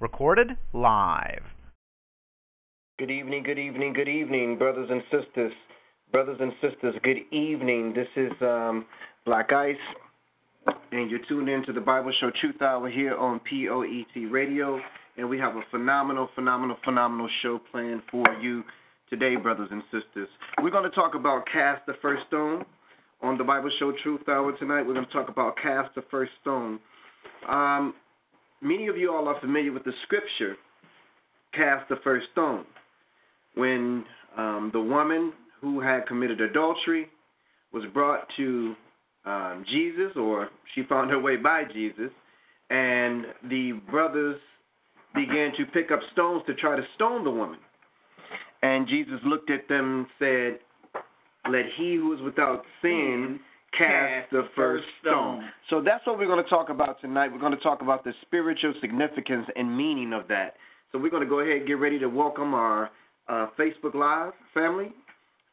Recorded live. Good evening, good evening, good evening, brothers and sisters. Brothers and sisters, good evening. This is um, Black Ice, and you're tuned in to the Bible Show Truth Hour here on POET Radio. And we have a phenomenal, phenomenal, phenomenal show planned for you today, brothers and sisters. We're going to talk about Cast the First Stone on the Bible Show Truth Hour tonight. We're going to talk about Cast the First Stone. Um, many of you all are familiar with the scripture, Cast the First Stone. When um, the woman who had committed adultery was brought to um, Jesus, or she found her way by Jesus, and the brothers began to pick up stones to try to stone the woman. And Jesus looked at them and said, Let he who is without sin cast the first stone. So that's what we're going to talk about tonight. We're going to talk about the spiritual significance and meaning of that. So we're going to go ahead and get ready to welcome our uh, Facebook Live family.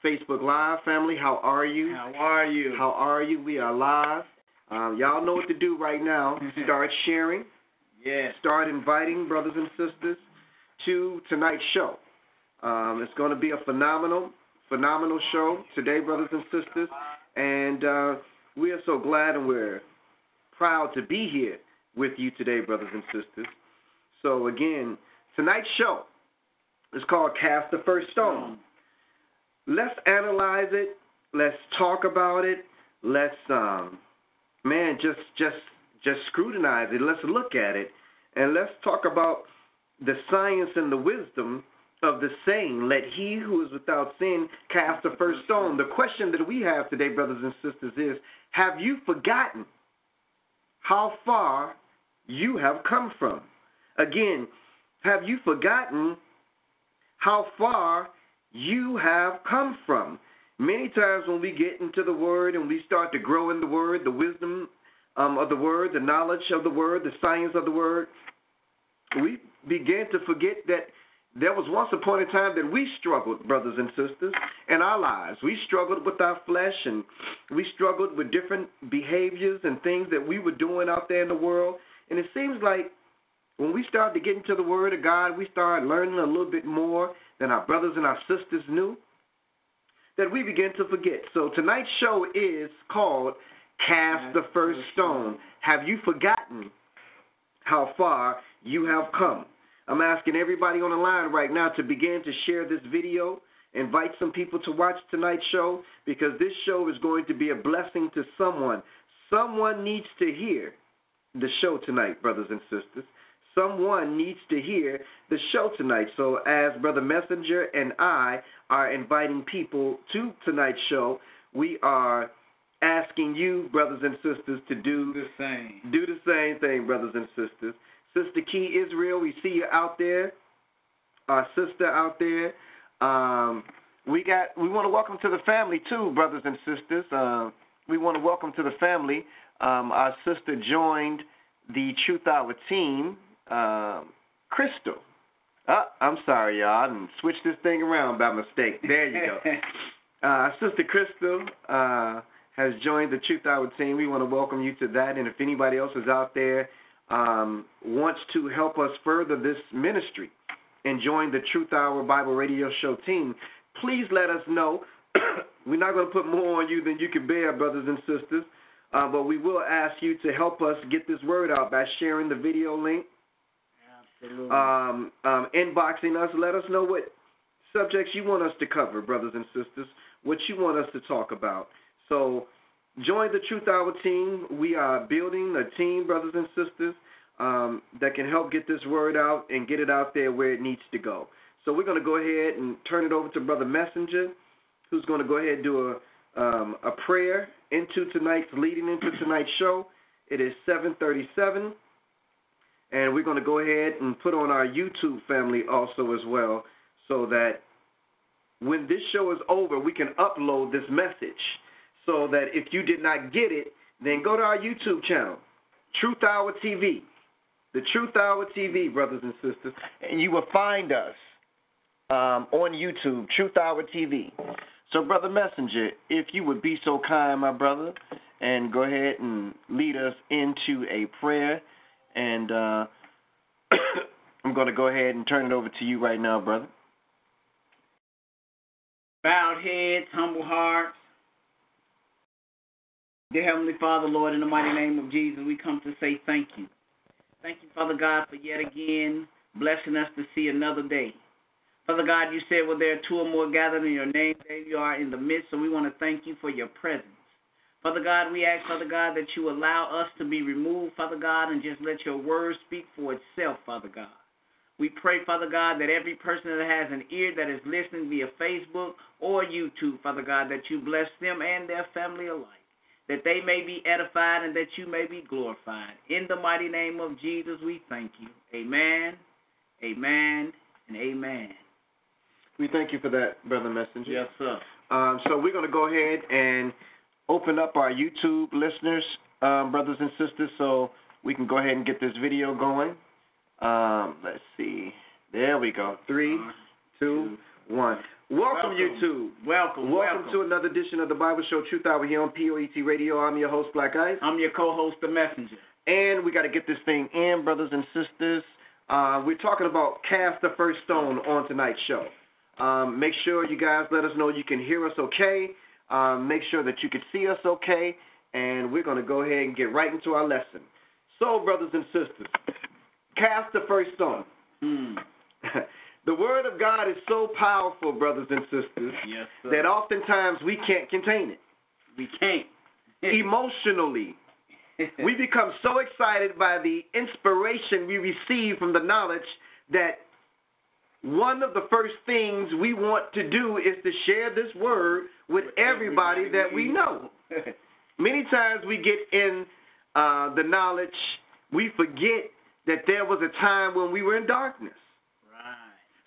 Facebook Live family, how are you? How are you? How are you? We are live. Um, y'all know what to do right now. Start sharing. Yeah. Start inviting brothers and sisters to tonight's show. Um, it's going to be a phenomenal, phenomenal show today, brothers and sisters. And uh, we are so glad and we're proud to be here with you today, brothers and sisters. So, again, tonight's show is called Cast the First Stone. Let's analyze it. Let's talk about it. Let's, um, man, just, just, just scrutinize it. Let's look at it. And let's talk about the science and the wisdom of the saying, let he who is without sin cast the first stone. The question that we have today, brothers and sisters, is have you forgotten how far you have come from? Again, have you forgotten how far you have come from? Many times when we get into the Word and we start to grow in the Word, the wisdom um, of the Word, the knowledge of the Word, the science of the Word, we begin to forget that there was once upon a time that we struggled, brothers and sisters, in our lives. We struggled with our flesh and we struggled with different behaviors and things that we were doing out there in the world. And it seems like when we started to get into the Word of God, we started learning a little bit more than our brothers and our sisters knew, that we began to forget. So tonight's show is called Cast the First Stone. Have you forgotten how far you have come? I'm asking everybody on the line right now to begin to share this video. Invite some people to watch tonight's show because this show is going to be a blessing to someone. Someone needs to hear the show tonight, brothers and sisters. Someone needs to hear the show tonight. So, as Brother Messenger and I are inviting people to tonight's show, we are asking you, brothers and sisters, to do the same. Do the same thing, brothers and sisters. Sister Key Israel, we see you out there. Our sister out there. Um, we got. We want to welcome to the family too, brothers and sisters. Uh, we want to welcome to the family. Um, our sister joined the Truth Hour team, um, Crystal. Uh, I'm sorry, y'all. I didn't switch this thing around by mistake. There you go. uh, Sister Crystal uh, has joined the Truth Hour team. We want to welcome you to that. And if anybody else is out there um, wants to help us further this ministry and join the Truth Hour Bible Radio Show team, please let us know. We're not going to put more on you than you can bear, brothers and sisters, uh, but we will ask you to help us get this word out by sharing the video link, Absolutely. um, um, inboxing us. Let us know what subjects you want us to cover, brothers and sisters, what you want us to talk about. So join the Truth Hour team. We are building a team, brothers and sisters, um, that can help get this word out and get it out there where it needs to go. So we're going to go ahead and turn it over to Brother Messenger, who's going to go ahead and do a um, a prayer into tonight's leading into tonight's show. It is 7:37, and we're going to go ahead and put on our YouTube family also as well, so that when this show is over, we can upload this message so that if you did not get it, then go to our YouTube channel, Truth Hour TV. The Truth Hour TV, brothers and sisters, and you will find us um, on YouTube, Truth Hour TV. So, Brother Messenger, if you would be so kind, my brother, and go ahead and lead us into a prayer, and uh, I'm going to go ahead and turn it over to you right now, brother. Bowed heads, humble hearts. Dear Heavenly Father, Lord, in the mighty name of Jesus, we come to say thank you. Thank you, Father God, for yet again blessing us to see another day. Father God, you said, well, there are two or more gathered in your name, there you are in the midst, so we want to thank you for your presence. Father God, we ask, Father God, that you allow us to be removed, Father God, and just let your word speak for itself, Father God. We pray, Father God, that every person that has an ear that is listening via Facebook or YouTube, Father God, that you bless them and their family alike, that they may be edified and that you may be glorified. In the mighty name of Jesus, we thank you. Amen, amen, and amen. We thank you for that, Brother Messenger. Yes, sir. Um, so we're going to go ahead and open up our YouTube listeners, um, brothers and sisters, so we can go ahead and get this video going. Um, let's see. There we go. Three, two, one. Welcome, Welcome. YouTube. Welcome, Welcome, welcome. to another edition of the Bible Show Truth Hour here on POET Radio. I'm your host, Black Ice. I'm your co-host, the messenger. And we got to get this thing in, brothers and sisters. Uh, we're talking about cast the first stone on tonight's show. Um, make sure you guys let us know you can hear us okay. Um, make sure that you can see us okay. And we're going to go ahead and get right into our lesson. So, brothers and sisters, cast the first stone. Hmm. the Word of God is so powerful, brothers and sisters, Yes, that oftentimes we can't contain it. we can't. Emotionally, we become so excited by the inspiration we receive from the knowledge that one of the first things we want to do is to share this word with everybody that we know. Many times we get in uh, the knowledge, we forget that there was a time when we were in darkness.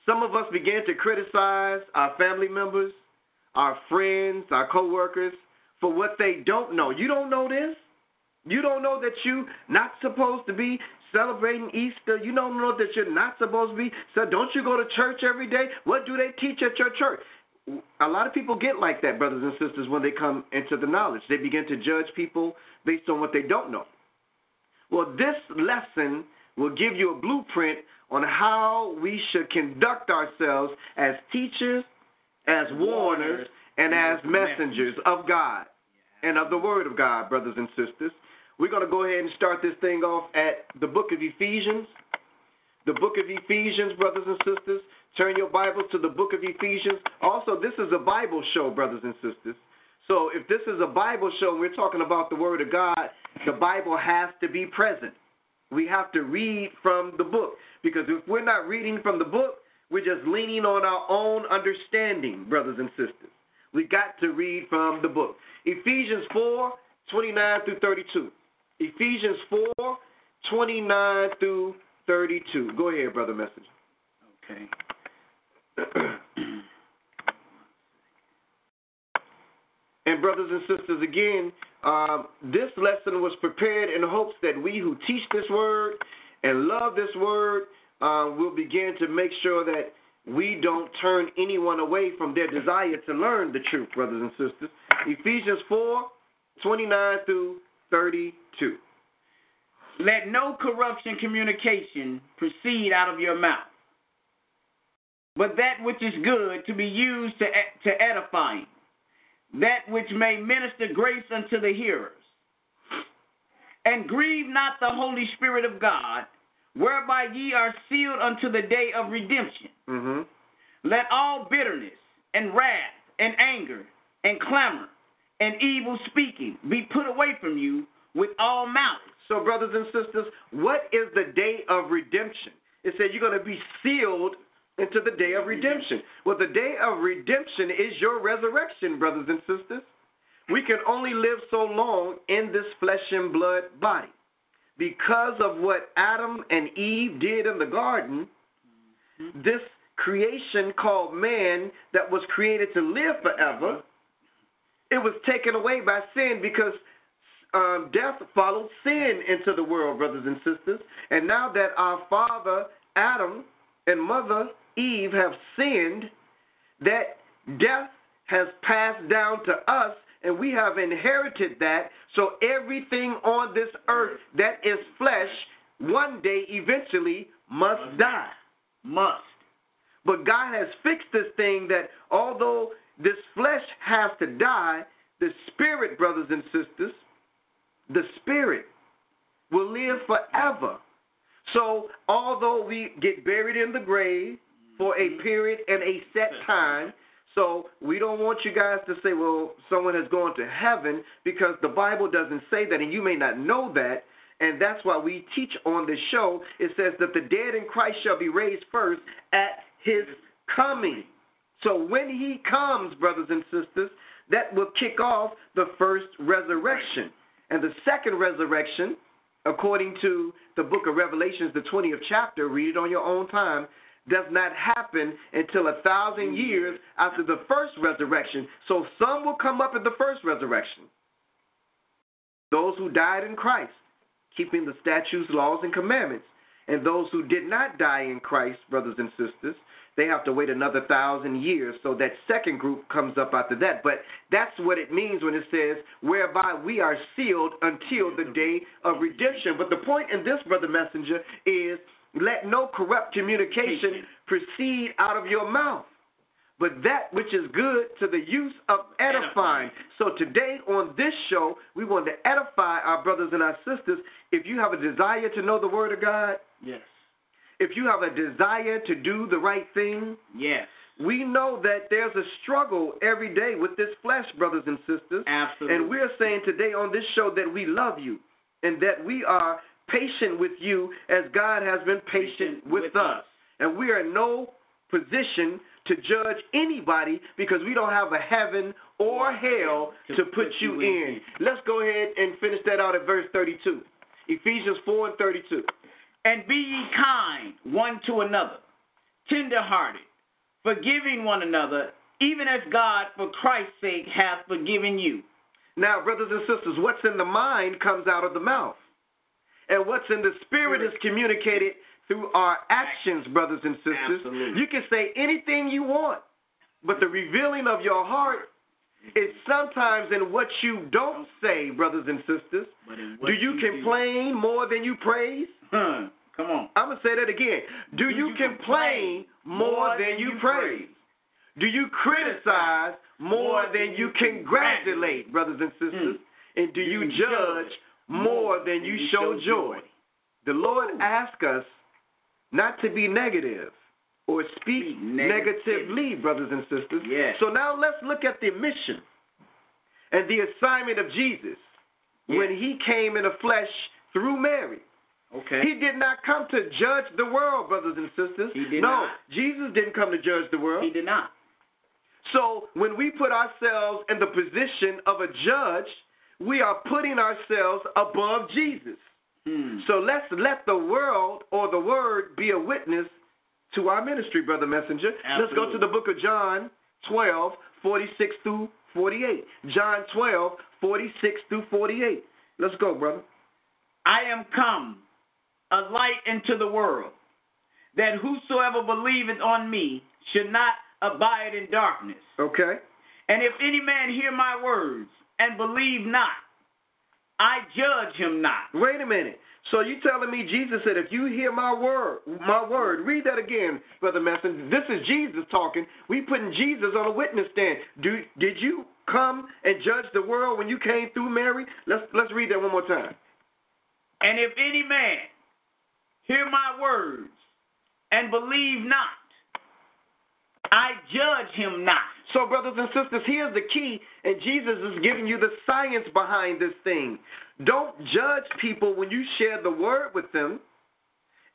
Some of us began to criticize our family members, our friends, our coworkers for what they don't know. You don't know this? You don't know that you're not supposed to be celebrating Easter. You don't know that you're not supposed to be. So don't you go to church every day? What do they teach at your church? A lot of people get like that, brothers and sisters, when they come into the knowledge. They begin to judge people based on what they don't know. Well, this lesson will give you a blueprint on how we should conduct ourselves as teachers, as warners, and as messengers of God and of the Word of God, brothers and sisters. We're going to go ahead and start this thing off at the book of Ephesians. The book of Ephesians, brothers and sisters. Turn your Bibles to the book of Ephesians. Also, this is a Bible show, brothers and sisters. So if this is a Bible show and we're talking about the Word of God, the Bible has to be present. We have to read from the book. Because if we're not reading from the book, we're just leaning on our own understanding, brothers and sisters. We got to read from the book. Ephesians 4 29 through 32. Ephesians 4 29 through 32. Go ahead, brother Messenger. Okay. And brothers and sisters, again, um, this lesson was prepared in hopes that we who teach this word and love this word uh, will begin to make sure that we don't turn anyone away from their desire to learn the truth, brothers and sisters. Ephesians 4 29 through 32. Let no corruption communication proceed out of your mouth, but that which is good to be used to, to edifying, that which may minister grace unto the hearers. And grieve not the Holy Spirit of God, whereby ye are sealed unto the day of redemption. Mm-hmm. Let all bitterness and wrath and anger and clamor and evil speaking be put away from you with all malice. So, brothers and sisters, what is the day of redemption? It said you're going to be sealed into the day of redemption. Well, the day of redemption is your resurrection, brothers and sisters. We can only live so long in this flesh and blood body. Because of what Adam and Eve did in the garden, this creation called man that was created to live forever, it was taken away by sin because um, death followed sin into the world, brothers and sisters. And now that our father Adam and mother Eve have sinned, that death has passed down to us, and we have inherited that. So everything on this earth that is flesh one day eventually must die. Must. But God has fixed this thing that although this flesh has to die, the spirit, brothers and sisters, the spirit will live forever. So, although we get buried in the grave for a mm-hmm. period and a set time, so we don't want you guys to say, well, someone has gone to heaven because the Bible doesn't say that, and you may not know that. And that's why we teach on this show. It says that the dead in Christ shall be raised first at his coming. So when he comes, brothers and sisters, that will kick off the first resurrection. And the second resurrection, according to the book of Revelations, the 20th chapter, read it on your own time, does not happen until a thousand mm. years after the first resurrection. So some will come up at the first resurrection. Those who died in Christ, keeping the statutes, laws, and commandments. And those who did not die in Christ, brothers and sisters, they have to wait another thousand years. So that second group comes up after that. But that's what it means when it says, whereby we are sealed until the day of redemption. But the point in this, brother messenger, is let no corrupt communication proceed out of your mouth, but that which is good to the use of edifying. So today on this show, we want to edify our brothers and our sisters. If you have a desire to know the Word of God, Yes. if you have a desire to do the right thing, Yes. we know that there's a struggle every day with this flesh, brothers and sisters. Absolutely. And we're saying today on this show that we love you and that we are patient with you as God has been patient with, us. And we are in no position to judge anybody because we don't have a heaven or hell to, put, you in. Let's go ahead and finish that out at verse 32. Ephesians 4 and 32. And be ye kind one to another, tenderhearted, forgiving one another, even as God, for Christ's sake, hath forgiven you. Now, brothers and sisters, what's in the mind comes out of the mouth. And what's in the spirit is communicated through our actions, brothers and sisters. Absolutely. You can say anything you want, but the revealing of your heart is sometimes in what you don't say, brothers and sisters. But in what Do you complain more than you praise? Huh. Come on. I'm going to say that again. Do, you, complain more than you praise? Do you criticize more than you congratulate, brothers and hmm. sisters? And do you judge more than you show joy? The Lord asks us not to be negative or speak Speak negative. negatively, brothers and sisters. Yes. So now let's look at the mission and the assignment of Jesus when he came in the flesh through Mary. Okay. He did not come to judge the world, brothers and sisters. He did no, not. Jesus didn't come to judge the world. He did not. So when we put ourselves in the position of a judge, we are putting ourselves above Jesus. Hmm. So let's let the world or the word be a witness to our ministry, brother messenger. Let's go to the book of John 12, 46 through 48. John 12, 46 through 48. Let's go, brother. I am come a light into the world, that whosoever believeth on me should not abide in darkness. Okay. And if any man hear my words and believe not, I judge him not. Wait a minute. So you telling me Jesus said, if you hear my word, my word, read that again, brother Messenger. This is Jesus talking. We putting Jesus on a witness stand. Do did you come and judge the world when you came through Mary? Let's let's read that one more time. And if any man hear my words and believe not, I judge him not. So, brothers and sisters, here's the key, and Jesus is giving you the science behind this thing. Don't judge people when you share the word with them,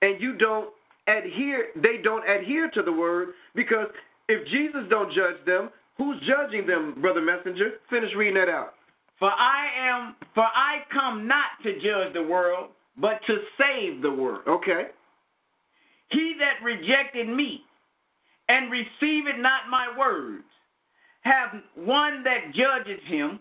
and you don't adhere. They don't adhere to the word because if Jesus don't judge them, who's judging them, brother messenger? Finish reading that out. For I am for I come not to judge the world, but to save the world. Okay. He that rejected me and receiveth not my words have one that judges him.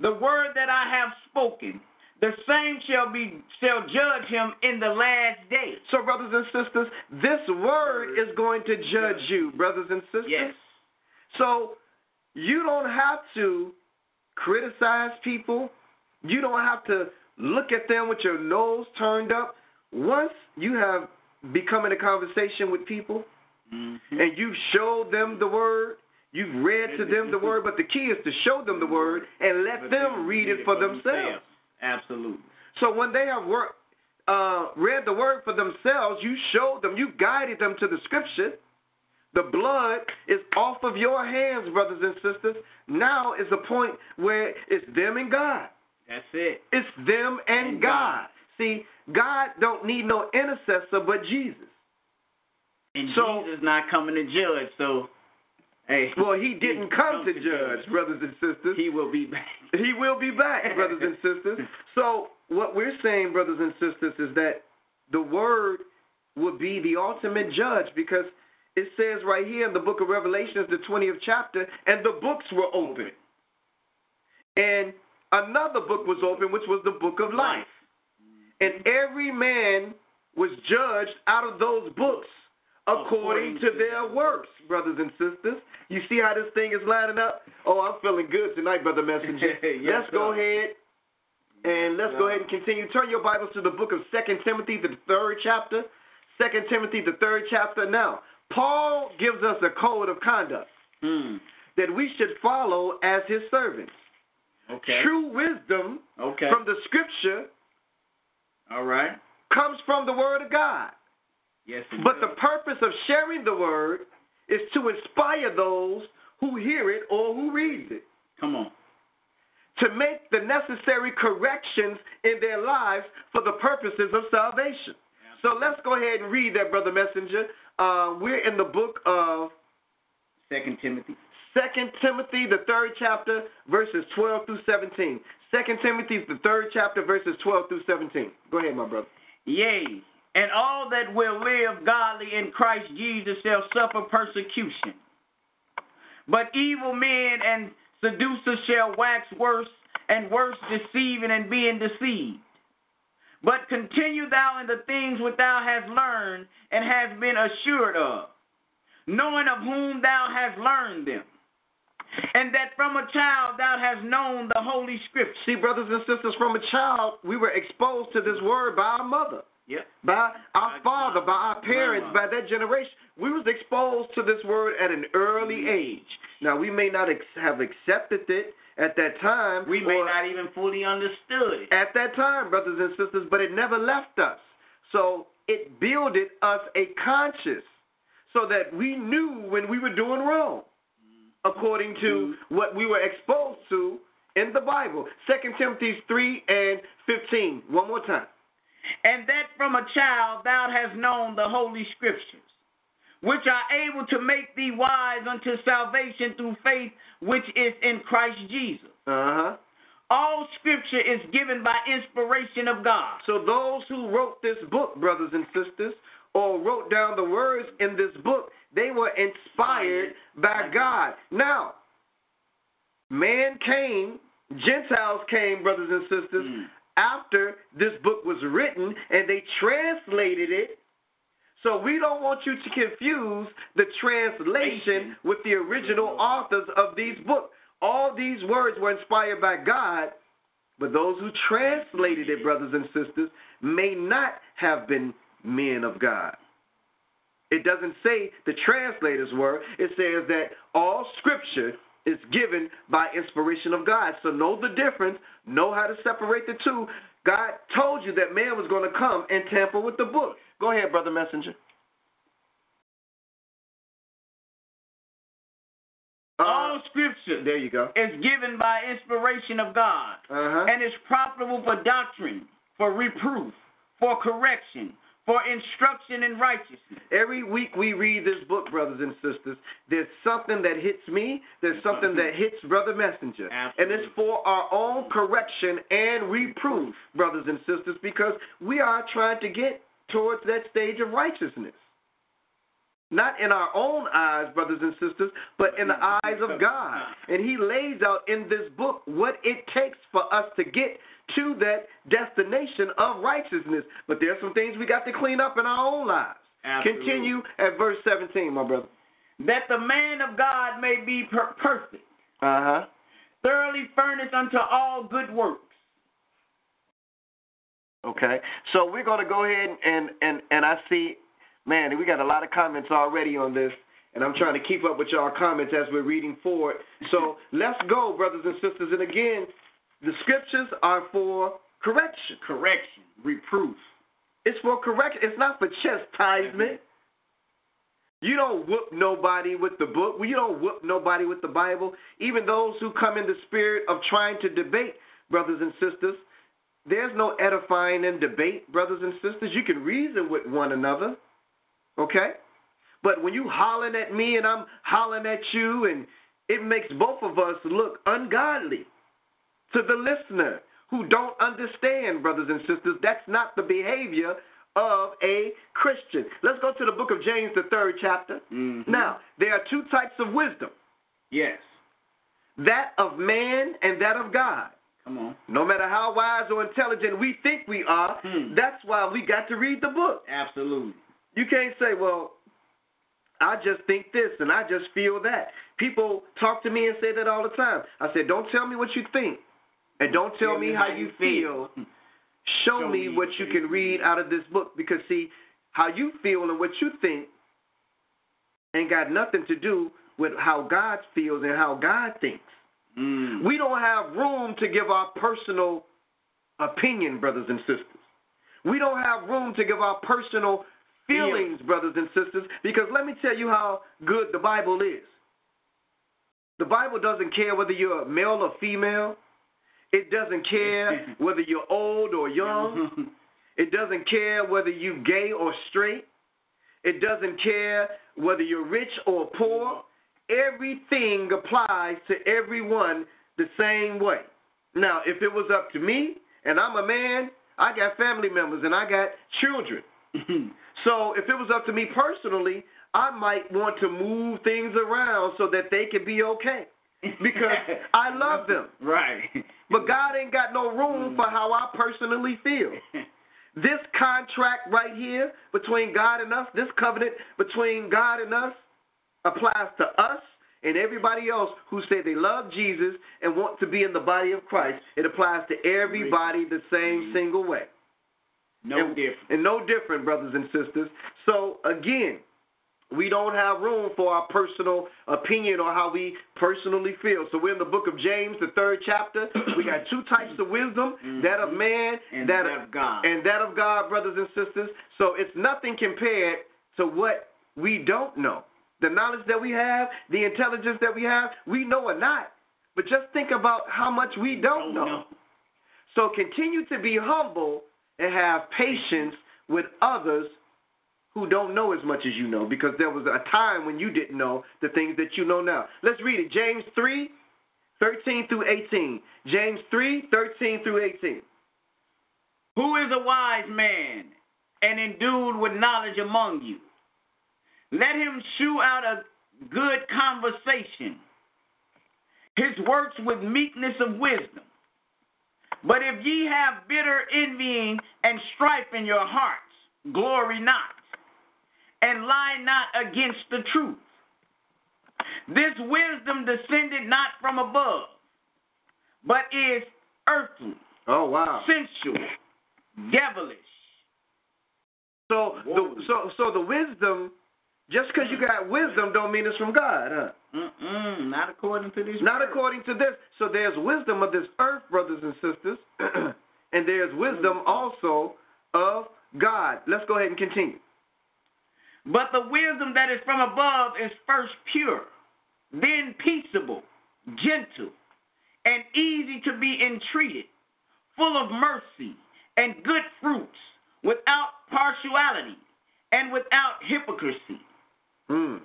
The word that I have spoken, the same shall be shall judge him in the last day. So, brothers and sisters, this word is going to judge you, brothers and sisters. Yes. So you don't have to criticize people. You don't have to look at them with your nose turned up. once you have become in a conversation with people Mm-hmm. and you've showed them the word, you've read to them the word, but the key is to show them the word and let them read it for themselves. Absolutely. So when they have uh, read the word for themselves, you showed them, you guided them to the scripture. The blood is off of your hands, brothers and sisters. Now is the point where it's them and God. That's it. It's them and, And God. God. See, God don't need no intercessor but Jesus. And So- Jesus not coming to judge, so hey. Well, he didn't come to judge, brothers and sisters. He will be back. He will be back, brothers and sisters. So, what we're saying, brothers and sisters, is that the word will be the ultimate judge because it says right here in the book of Revelations, the 20th chapter, and the books were open. And another book was open, which was the book of life. And every man was judged out of those books according, to their works, brothers and sisters. You see how this thing is lining up? Oh, I'm feeling good tonight, Brother Messenger. Yes, let's go ahead and let's go ahead and continue. Turn your Bibles to the book of Second Timothy, the third chapter. Second Timothy, the third chapter. Now, Paul gives us a code of conduct Hmm. that we should follow as his servants. Okay. True wisdom Okay. from the scripture All right. comes from the word of God. Yes. But the purpose of sharing the word is to inspire those who hear it or who read it, come on. to make the necessary corrections in their lives for the purposes of salvation. So let's go ahead and read that, Brother Messenger. Uh, we're in the book of Second Timothy. Second Timothy, the third chapter, verses 12 through 17. Second Timothy, the third chapter, verses 12 through 17. Go ahead, my brother. Yea, and all that will live godly in Christ Jesus shall suffer persecution. But evil men and seducers shall wax worse and worse, deceiving and being deceived. But continue thou in the things which thou hast learned and hast been assured of, knowing of whom thou hast learned them, and that from a child thou hast known the holy Scripture. See, brothers and sisters, from a child, we were exposed to this word by our mother. Yep. by our father, by our parents, by that generation. We was exposed to this word at an early mm-hmm. age. Now we may not ex- have accepted it at that time. We may not even fully understood it. at that time, brothers and sisters, but it never left us. So it builded us a conscience, so that we knew when we were doing wrong, mm-hmm. according to mm-hmm. what we were exposed to in the Bible. Second Timothy three and fifteen. One more time. And that from a child thou hast known the holy scriptures, which are able to make thee wise unto salvation through faith which is in Christ Jesus. Uh huh. All scripture is given by inspiration of God. So those who wrote this book, brothers and sisters, or wrote down the words in this book, they were inspired by God. Now, man came, Gentiles came, brothers and sisters, Mm. After this book was written, and they translated it. So we don't want you to confuse the translation with the original authors of these books. All these words were inspired by God, but those who translated it, brothers and sisters, may not have been men of God. It doesn't say the translators were. It says that all scripture is given by inspiration of God. So know the difference, know how to separate the two. God told you that man was going to come and tamper with the book. Go ahead, brother messenger. All scripture there you go. is given by inspiration of God Uh-huh. and is profitable for doctrine, for reproof, for correction, for instruction in righteousness. Every week we read this book, brothers and sisters. There's something that hits me. There's something that hits Brother Messenger. And it's for our own correction and reproof, brothers and sisters, because we are trying to get towards that stage of righteousness. Not in our own eyes, brothers and sisters, but in the eyes of God. And He lays out in this book what it takes for us to get to that destination of righteousness. But there's some things we got to clean up in our own lives. Absolutely. Continue at verse 17, my brother. That the man of God may be per- perfect, Uh huh. thoroughly furnished unto all good works. Okay, so we're going to go ahead and and and I see, man, we got a lot of comments already on this, and I'm trying to keep up with y'all comments as we're reading forward. So let's go, brothers and sisters. And again, the scriptures are for correction, Correction, reproof. It's for correction. It's not for chastisement. You don't whoop nobody with the book. You don't whoop nobody with the Bible. Even those who come in the spirit of trying to debate, brothers and sisters, there's no edifying in debate, brothers and sisters. You can reason with one another, okay? But when you hollering at me and I'm hollering at you, and it makes both of us look ungodly to the listener who don't understand, brothers and sisters. That's not the behavior of a Christian. Let's go to the book of James, the third chapter. Mhm. Now, there are two types of wisdom Yes. that of man and that of God. Come on. No matter how wise or intelligent we think we are, Hmm. that's why we got to read the book. Absolutely. You can't say, well, I just think this and I just feel that. People talk to me and say that all the time. I said, don't tell me what you think and don't tell me how you feel. Show Show me me what you can read out of this book because, see, how you feel and what you think ain't got nothing to do with how God feels and how God thinks. Mm. We don't have room to give our personal opinion, brothers and sisters. We don't have room to give our personal feelings, brothers and sisters, because let me tell you how good the Bible is. The Bible doesn't care whether you're male or female. It doesn't care whether you're old or young. It doesn't care whether you're gay or straight. It doesn't care whether you're rich or poor. Everything applies to everyone the same way. Now, if it was up to me, and I'm a man, I got family members and I got children. So if it was up to me personally, I might want to move things around so that they can be okay because I love them. right. But God ain't got no room mm. for how I personally feel. This contract right here between God and us, this covenant between God and us, applies to us and everybody else who say they love Jesus and want to be in the body of Christ. It applies to everybody the same mm-hmm. single way. No and, different. And no different, brothers and sisters. So again, we don't have room for our personal opinion or how we personally feel. So we're in the book of James, the third chapter. We got two types of wisdom: mm-hmm. that of man And that that of God. and that of God, brothers and sisters. So it's nothing compared to what we don't know. The knowledge that we have, the intelligence that we have, we know or not. But just think about how much we don't oh, know. know. So continue to be humble and have patience with others who don't know as much as you know because there was a time when you didn't know the things that you know now. Let's read it. James 3, 13 through 18. James 3, 13 through 18. Who is a wise man and endued with knowledge among you? Let him shew out a good conversation, his works with meekness of wisdom. But if ye have bitter envying and strife in your hearts, glory not, and lie not against the truth. This wisdom descended not from above, but is earthly, Oh wow. sensual, devilish. So the so so the wisdom just because you got wisdom don't mean it's from God, huh? Mm-mm, not according to this. Not according to this. So there's wisdom of this earth, brothers and sisters, and there's wisdom mm-hmm. also of God. Let's go ahead and continue. But the wisdom that is from above is first pure, then peaceable, gentle, and easy to be entreated, full of mercy and good fruits, without partiality and without hypocrisy. Hmm.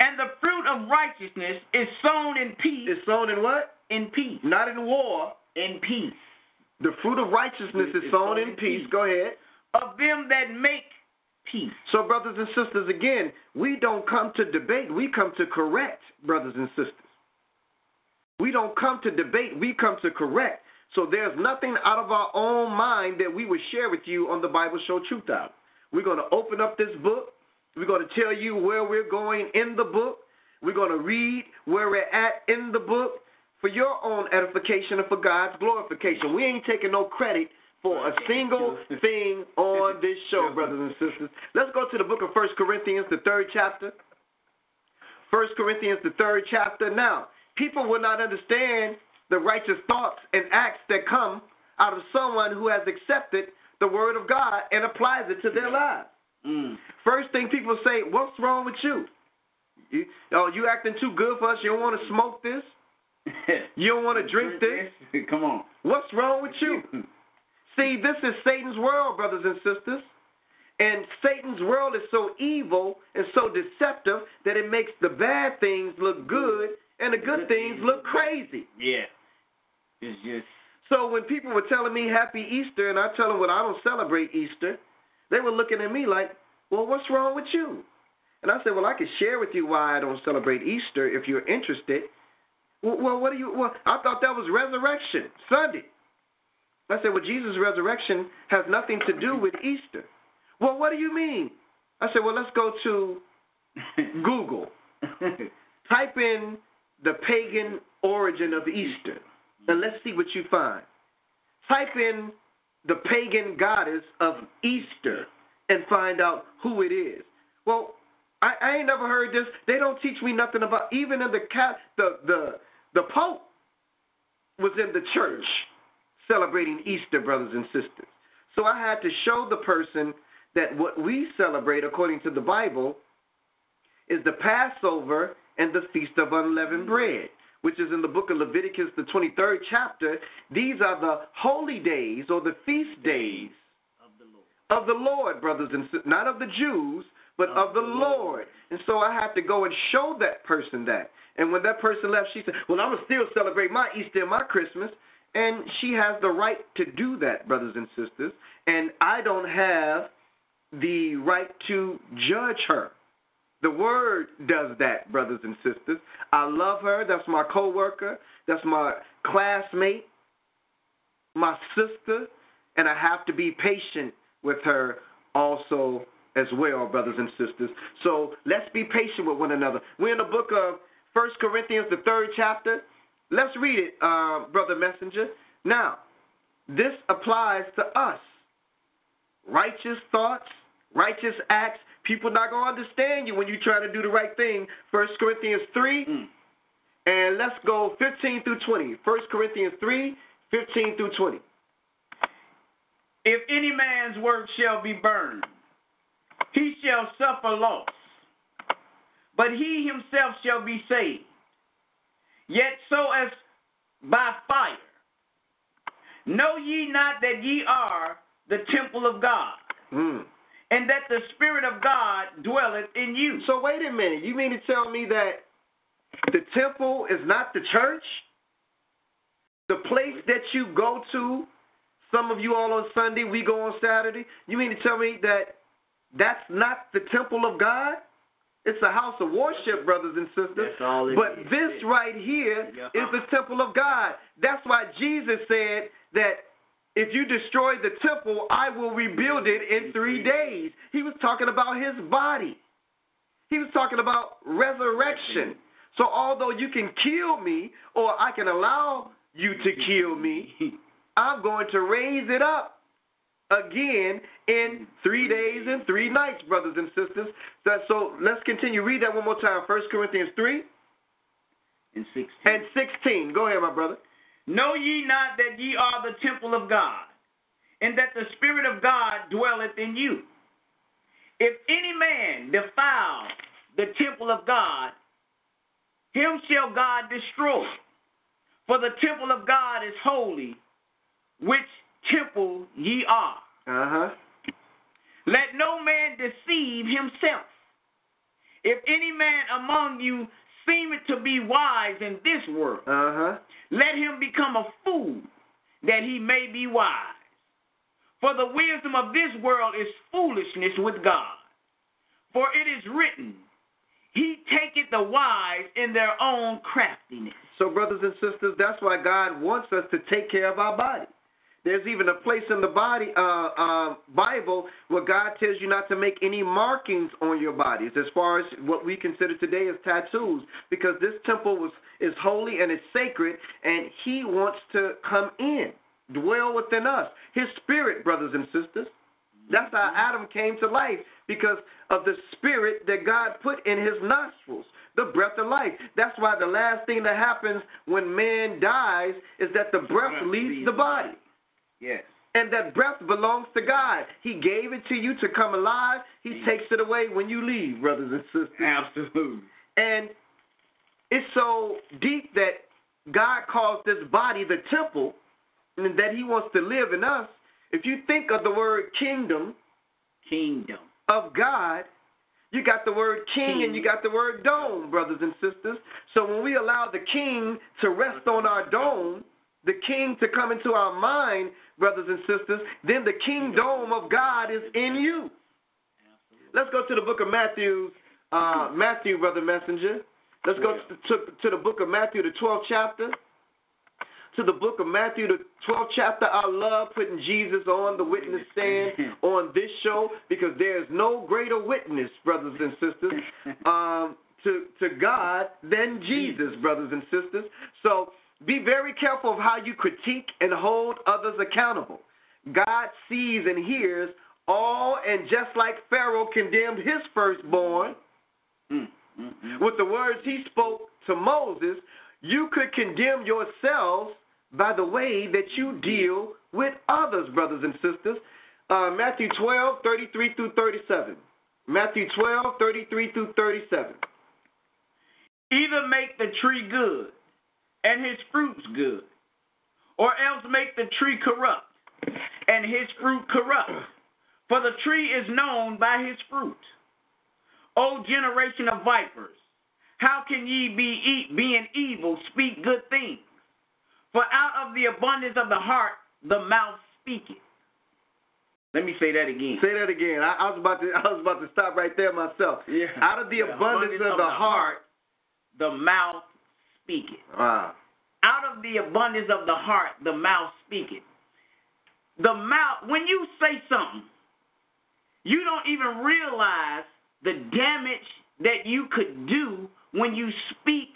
And the fruit of righteousness is sown in peace, It's sown in what? in peace, Not in war. in peace, The fruit of righteousness is It's sown in peace. Go ahead. of them that make peace. So, brothers and sisters, again, we don't come to debate. We come to correct, brothers and sisters. We don't come to debate. We come to correct. So there's nothing out of our own mind that we would share with you on the Bible Show Truth Hour. We're going to open up this book. We're going to tell you where we're going in the book. We're going to read where we're at in the book for your own edification and for God's glorification. We ain't taking no credit for a single thing on this show, brothers and sisters. Let's go to the book of First Corinthians, the third chapter. First Corinthians, the third chapter. Now, people will not understand the righteous thoughts and acts that come out of someone who has accepted the word of God and applies it to their lives. Mm. First thing people say, "What's wrong with you? You, oh, you acting too good for us. You don't want to smoke this. You don't want to drink this. Come on. What's wrong with you?" See, this is Satan's world, brothers and sisters. And Satan's world is so evil and so deceptive that it makes the bad things look good and the good things look crazy. Yeah. It's just So when people were telling me Happy Easter and I tell them, well, I don't celebrate Easter, they were looking at me like, well, what's wrong with you? And I said, well, I could share with you why I don't celebrate Easter if you're interested. Well, what do you? Well, I thought that was Resurrection Sunday. I said, well, Jesus' resurrection has nothing to do with Easter. Well, what do you mean? I said, well, let's go to Google. Type in the pagan origin of Easter, and let's see what you find. Type in the pagan goddess of Easter and find out who it is. Well, I, I ain't never heard this. They don't teach me nothing about even in the cat the the the Pope was in the church celebrating Easter, brothers and sisters. So I had to show the person that what we celebrate according to the Bible is the Passover and the Feast of Unleavened Bread, which is in the book of Leviticus, the 23rd chapter. These are the holy days or the feast days of the Lord. of the Lord, brothers and sisters, not of the Jews, but of, the Lord. And so I have to go and show that person that. And when that person left, she said, Well, I'm going to still celebrate my Easter and my Christmas. And she has the right to do that, brothers and sisters. And I don't have the right to judge her. The word does that, brothers and sisters. I love her. That's my coworker. That's my classmate, my sister, and I have to be patient with her also as well, brothers and sisters. So let's be patient with one another. We're in the book of First Corinthians, the third chapter. Let's read it, uh, brother messenger. Now, this applies to us. Righteous thoughts, righteous acts. People not gonna understand you when you're trying to do the right thing. First Corinthians three, Mm. and let's go 15 through 20. First Corinthians 3, 15 through 20. If any man's work shall be burned, he shall suffer loss, but he himself shall be saved. Yet so as by fire. Know ye not that ye are the temple of God, Mm. And that the Spirit of God dwelleth in you? So wait a minute. You mean to tell me that the temple is not the church? The place that you go to, some of you all on Sunday, we go on Saturday. You mean to tell me that that's not the temple of God? It's a house of worship, brothers and sisters. That's all it but is. this right here Yeah. is the temple of God. That's why Jesus said that if you destroy the temple, I will rebuild it in three days. He was talking about his body. He was talking about resurrection. So although you can kill me or I can allow you to kill me, I'm going to raise it up again in three days and three nights, brothers and sisters. So let's continue. Read that one more time. First Corinthians 3 In 16. and 16. Go ahead, my brother. Know ye not that ye are the temple of God, and that the Spirit of God dwelleth in you? If any man defile the temple of God, him shall God destroy. For the temple of God is holy, which temple ye are. Uh huh. Let no man deceive himself. If any man among you seemeth to be wise in this world, Uh huh. let him become a fool, that he may be wise. For the wisdom of this world is foolishness with God. For it is written, He taketh the wise in their own craftiness. So, brothers and sisters, that's why God wants us to take care of our body. There's even a place in the body uh, uh, Bible where God tells you not to make any markings on your bodies, as far as what we consider today as tattoos, because this temple was is holy and it's sacred, and He wants to come in. dwell within us. His spirit, brothers and sisters. That's how Adam came to life because of the spirit that God put in his nostrils, the breath of life. That's why the last thing that happens when man dies is that the breath leaves the body. Yes. And that breath belongs to God. He gave it to you to come alive. He takes it away when you leave, brothers and sisters. Absolutely. And it's so deep that God calls this body the temple and that He wants to live in us. If you think of the word kingdom Kingdom. of God, you got the word king and you got the word dome, brothers and sisters. So when we allow the king to rest on our dome, the king to come into our mind, brothers and sisters, then the kingdom of God is in you. Let's go to the book of Matthew, uh, Matthew, brother messenger. Let's go to, to, to the book of Matthew, the 12th chapter. To the book of Matthew, the 12th chapter. I love putting Jesus on the witness stand on this show because there is no greater witness, brothers and sisters, um, to, to God than Jesus, brothers and sisters. So be very careful of how you critique and hold others accountable. God sees and hears all, and just like Pharaoh condemned his firstborn Mm, mm, mm. with the words he spoke to Moses, you could condemn yourselves by the way that you deal with others, brothers and sisters. Uh, Matthew 12, 33 through 37. Matthew 12, 33 through 37. Either make the tree good and his fruits good, or else make the tree corrupt and his fruit corrupt. For the tree is known by his fruit. O generation of vipers, how can ye be e- being evil speak good things? For out of the abundance of the heart the mouth speaketh. Let me say that again. Say that again. I, I was about to. I was about to stop right there myself. Yeah. Out of the, abundance, of, the heart. the mouth speaketh. Wow. out of the abundance of the heart the mouth speaketh. The mouth, when you say something, you don't even realize the damage that you could do when you speak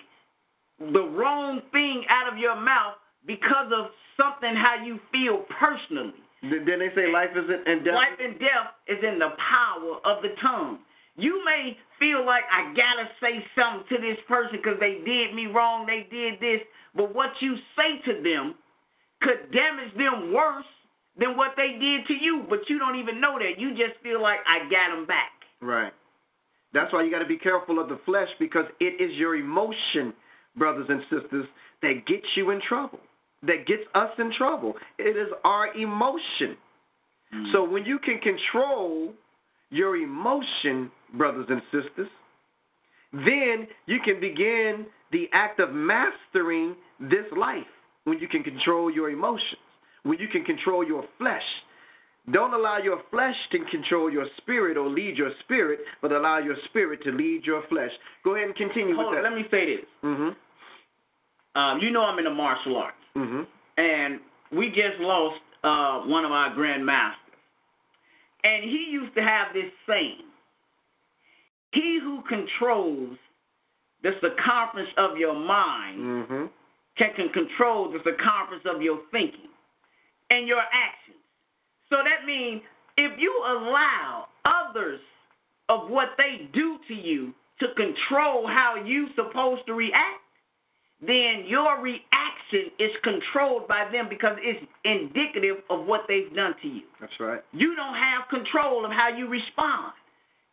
the wrong thing out of your mouth because of something how you feel personally. Then then they say life is in death. Life and death is in the power of the tongue. You may feel like I gotta say something to this person because they did me wrong, they did this, but what you say to them could damage them worse than what they did to you, but you don't even know that. You just feel like I got them back. Right. That's why you got to be careful of the flesh because it is your emotion, brothers and sisters, that gets you in trouble, that gets us in trouble. It is our emotion. Mm. So when you can control your emotion, brothers and sisters, then you can begin the act of mastering this life when you can control your emotions, when you can control your flesh. Don't allow your flesh to control your spirit or lead your spirit, but allow your spirit to lead your flesh. Go ahead and continue Hold with on, that. let me say this. Mm-hmm. Um, you know I'm in the martial arts. Mm-hmm. and we just lost uh, one of our grandmasters. And he used to have this saying He who controls the circumference of your mind Mm-hmm. can, can control the circumference of your thinking and your actions. So that means if you allow others of what they do to you to control how you're supposed to react, then your reaction is controlled by them because it's indicative of what they've done to you. That's right. You don't have control of how you respond.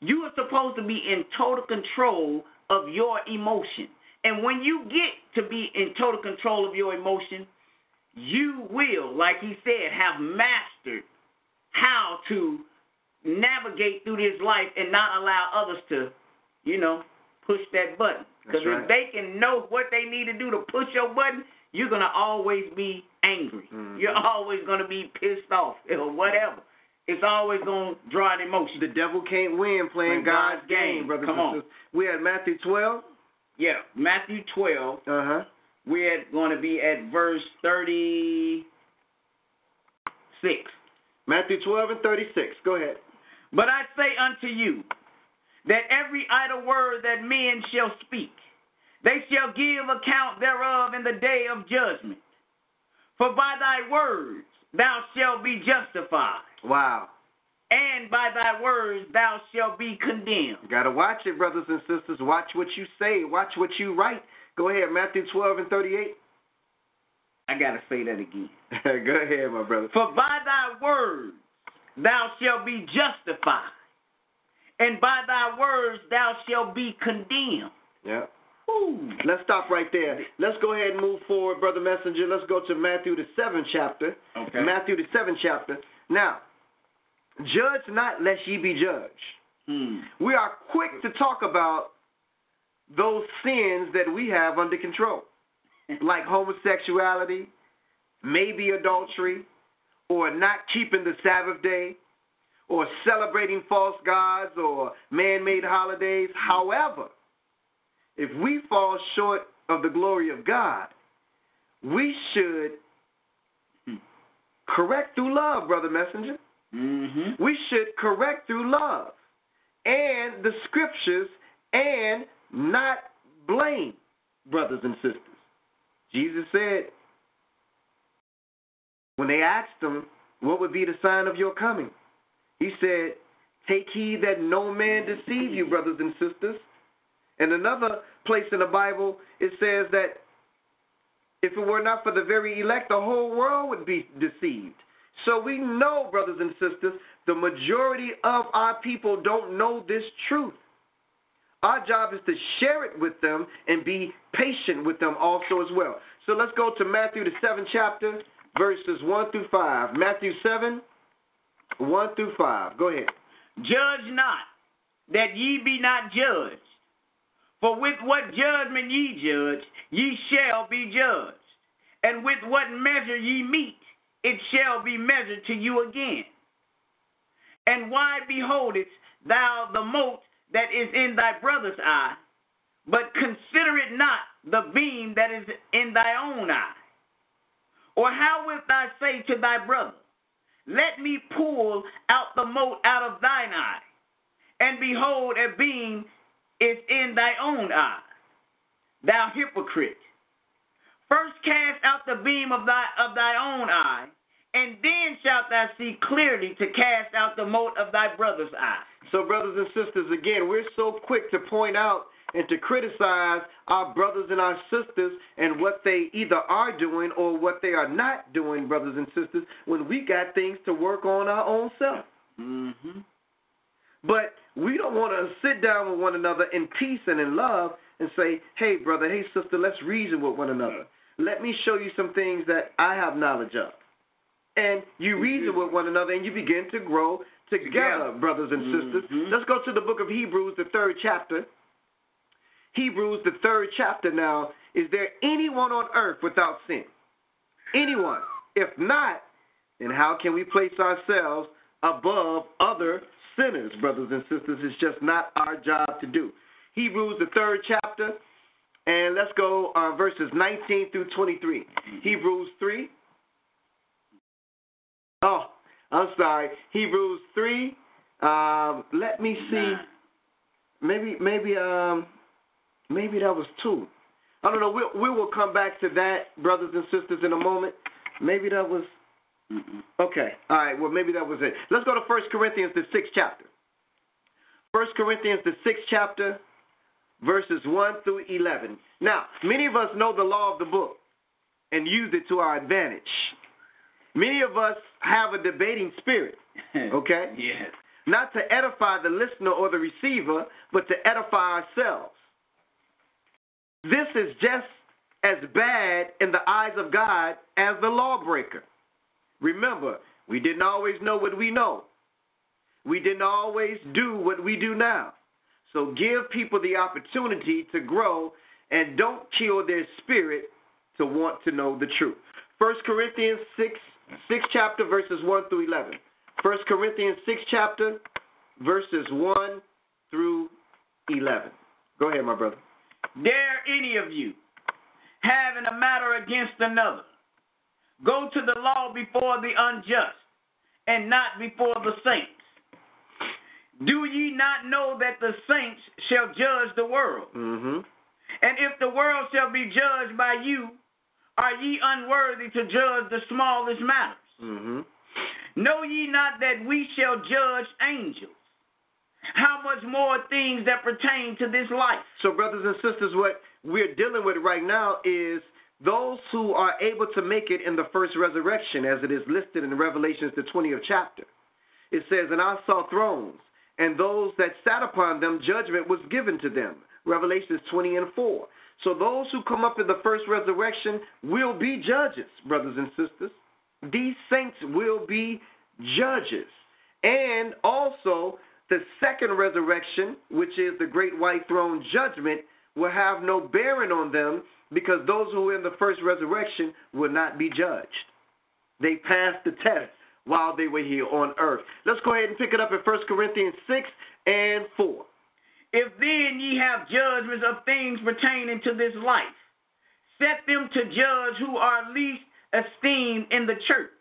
You are supposed to be in total control of your emotion. And when you get to be in total control of your emotion, you will, like he said, have mastered how to navigate through this life and not allow others to, you know, push that button. Because right. if they can know what they need to do to push your button, you're going to always be angry. Mhm. You're always going to be pissed off or whatever. It's always going to draw an emotion. The devil can't win playing God's God's game, game. brothers Come and on. sisters. We at Matthew 12. Yeah, Matthew 12, Uh-huh. we're going to be at verse 36. Matthew 12 and 36. Go ahead. But I say unto you that every idle word that men shall speak, they shall give account thereof in the day of judgment. For by thy words thou shalt be justified, Wow. and by thy words thou shalt be condemned. You gotta watch it, brothers and sisters. Watch what you say. Watch what you write. Go ahead, Matthew 12 and 38. I gotta say that again. Go ahead, my brother. For by thy words thou shalt be justified, and by thy words thou shalt be condemned. Yeah. Ooh. Let's stop right there. Let's go ahead and move forward, brother messenger. Let's go to Matthew the seventh chapter. Okay. Matthew the seventh chapter. Now, judge not lest ye be judged. Hmm. We are quick to talk about those sins that we have under control, like homosexuality, maybe adultery, or not keeping the Sabbath day, or celebrating false gods or man made holidays. However, if we fall short of the glory of God, we should correct through love, brother messenger. Mm-hmm. We should correct through love and the scriptures and not blame brothers and sisters. Jesus said, when they asked him, what would be the sign of your coming? He said, Take heed that no man deceive you, brothers and sisters. And another place in the Bible, it says that if it were not for the very elect, the whole world would be deceived. So we know, brothers and sisters, the majority of our people don't know this truth. Our job is to share it with them and be patient with them also as well. So let's go to Matthew, the seventh chapter, verses 1 through 5. Matthew 7, 1 through 5. Go ahead. Judge not, that ye be not judged. For with what judgment ye judge, ye shall be judged. And with what measure ye meet, it shall be measured to you again. And why beholdest thou the mote that is in thy brother's eye, but consider it not the beam that is in thy own eye? Or how wilt thou say to thy brother, Let me pull out the mote out of thine eye, and behold, a beam is in thy own eye? Thou hypocrite. First cast out the beam of thy of thy own eye, and then shalt thou see clearly to cast out the mote of thy brother's eye. So, brothers and sisters, again, we're so quick to point out and to criticize our brothers and our sisters and what they either are doing or what they are not doing, brothers and sisters, when we got things to work on our own self. Mm-hmm. But we don't want to sit down with one another in peace and in love and say, hey, brother, hey, sister, let's reason with one another. Let me show you some things that I have knowledge of. And you reason with one another and you begin to grow together, Together. brothers and sisters. Mhm. Let's go to the book of Hebrews, the third chapter. Hebrews, the third chapter now. Is there anyone on earth without sin? Anyone? If not, then how can we place ourselves above other sinners, brothers and sisters? It's just not our job to do. Hebrews, the third chapter, and let's go uh, verses 19 through 23. Hebrews 3. Oh, I'm sorry. Hebrews 3. Um, let me see. Nine. Maybe, maybe, um, maybe that was two. I don't know. We we will come back to that, brothers and sisters, in a moment. Maybe that was Mm-mm. okay. All right. Well, maybe that was it. Let's go to First Corinthians, the sixth chapter. First Corinthians, the sixth chapter, verses one through eleven. Now, many of us know the law of the book and use it to our advantage. Many of us have a debating spirit. Okay. Yes. not to edify the listener or the receiver, but to edify ourselves. This is just as bad in the eyes of God as the lawbreaker. Remember, we didn't always know what we know. We didn't always do what we do now. So give people the opportunity to grow and don't kill their spirit to want to know the truth. 1 Corinthians 6, 6 chapter, verses 1 through 11. 1 Corinthians 6 chapter, verses 1 through 11. Go ahead, my brother. Dare any of you, having a matter against another, go to the law before the unjust, and not before the saints? Do ye not know that the saints shall judge the world? Mm-hmm. And if the world shall be judged by you, are ye unworthy to judge the smallest matters? Mm-hmm. Know ye not that we shall judge angels? How much more things that pertain to this life? So, brothers and sisters, what we're dealing with right now is those who are able to make it in the first resurrection, as it is listed in Revelations, the 20th chapter. It says, And I saw thrones, and those that sat upon them, judgment was given to them. Revelations 20 and 4. So those who come up in the first resurrection will be judges, brothers and sisters. These saints will be judges. And also, the second resurrection, which is the great white throne judgment, will have no bearing on them because those who were in the first resurrection will not be judged. They passed the test while they were here on earth. Let's go ahead and pick it up in 1 Corinthians 6 and 4. If then ye have judgments of things pertaining to this life, set them to judge who are least esteemed in the church.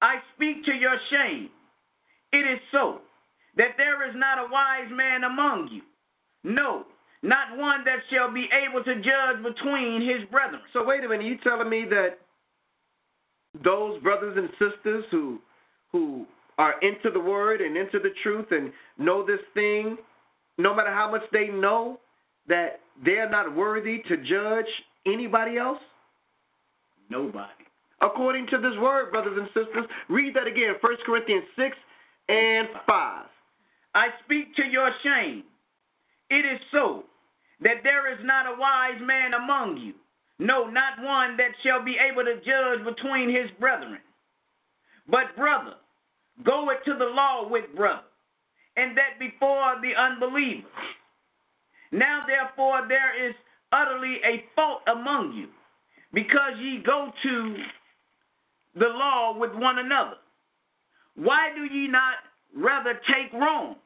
I speak to your shame. It is so that there is not a wise man among you. No, not one that shall be able to judge between his brethren. So wait a minute, you telling me that those brothers and sisters who who are into the word and into the truth and know this thing, no matter how much they know, that they're not worthy to judge anybody else? Nobody. According to this word, brothers and sisters, read that again, 1 Corinthians 6 and 5. I speak to your shame. It is so that there is not a wise man among you, no, not one that shall be able to judge between his brethren. But, brother, go it to the law with brother, and that before the unbelievers. Now, therefore, there is utterly a fault among you, because ye go to the law with one another. Why do ye not rather take wrong?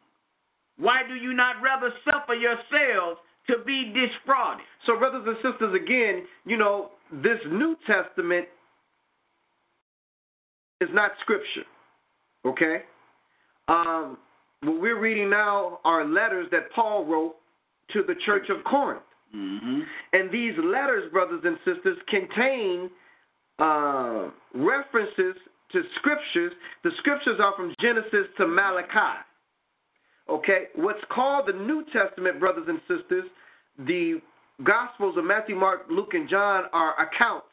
Why do you not rather suffer yourselves to be defrauded? So, brothers and sisters, again, you know, this New Testament is not scripture, okay? Um, what we're reading now are letters that Paul wrote to the church of Corinth. Mm-hmm. And these letters, brothers and sisters, contain uh, references to scriptures. The scriptures are from Genesis to Malachi. Okay, what's called the New Testament, brothers and sisters, the Gospels of Matthew, Mark, Luke, and John are accounts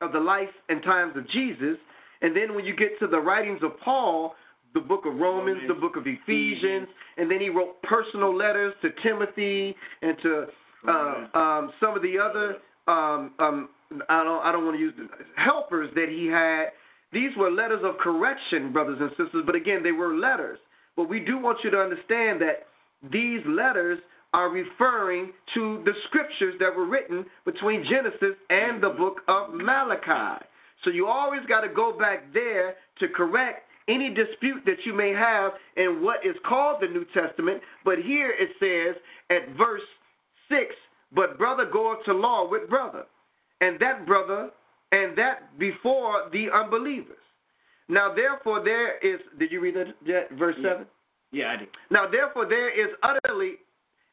of the life and times of Jesus. And then when you get to the writings of Paul, the book of Romans, Romans, the book of Ephesians, and then he wrote personal letters to Timothy and to uh, um, some of the other um, um, I don't I don't want to use the helpers that he had. These were letters of correction, brothers and sisters. But again, they were letters. But we do want you to understand that these letters are referring to the scriptures that were written between Genesis and the book of Malachi. So you always got to go back there to correct any dispute that you may have in what is called the New Testament. But here it says at verse 6 But brother goeth to law with brother, and that brother, and that before the unbelievers. Now, therefore, there is. Did you read that, verse Yeah. 7? Yeah, I did. Now, therefore, there is utterly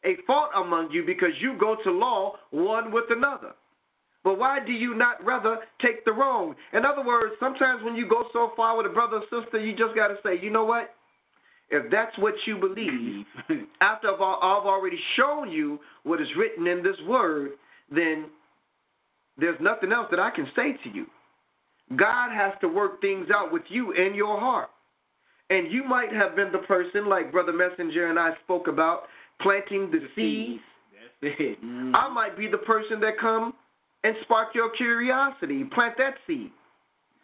a fault among you because you go to law one with another. But why do you not rather take the wrong? In other words, sometimes when you go so far with a brother or sister, you just got to say, you know what? If that's what you believe, after I've already shown you what is written in this word, then there's nothing else that I can say to you. God has to work things out with you in your heart. And you might have been the person, like Brother Messenger and I spoke about, planting the seed. That's it. Mm. I might be the person that come and spark your curiosity, plant that seed.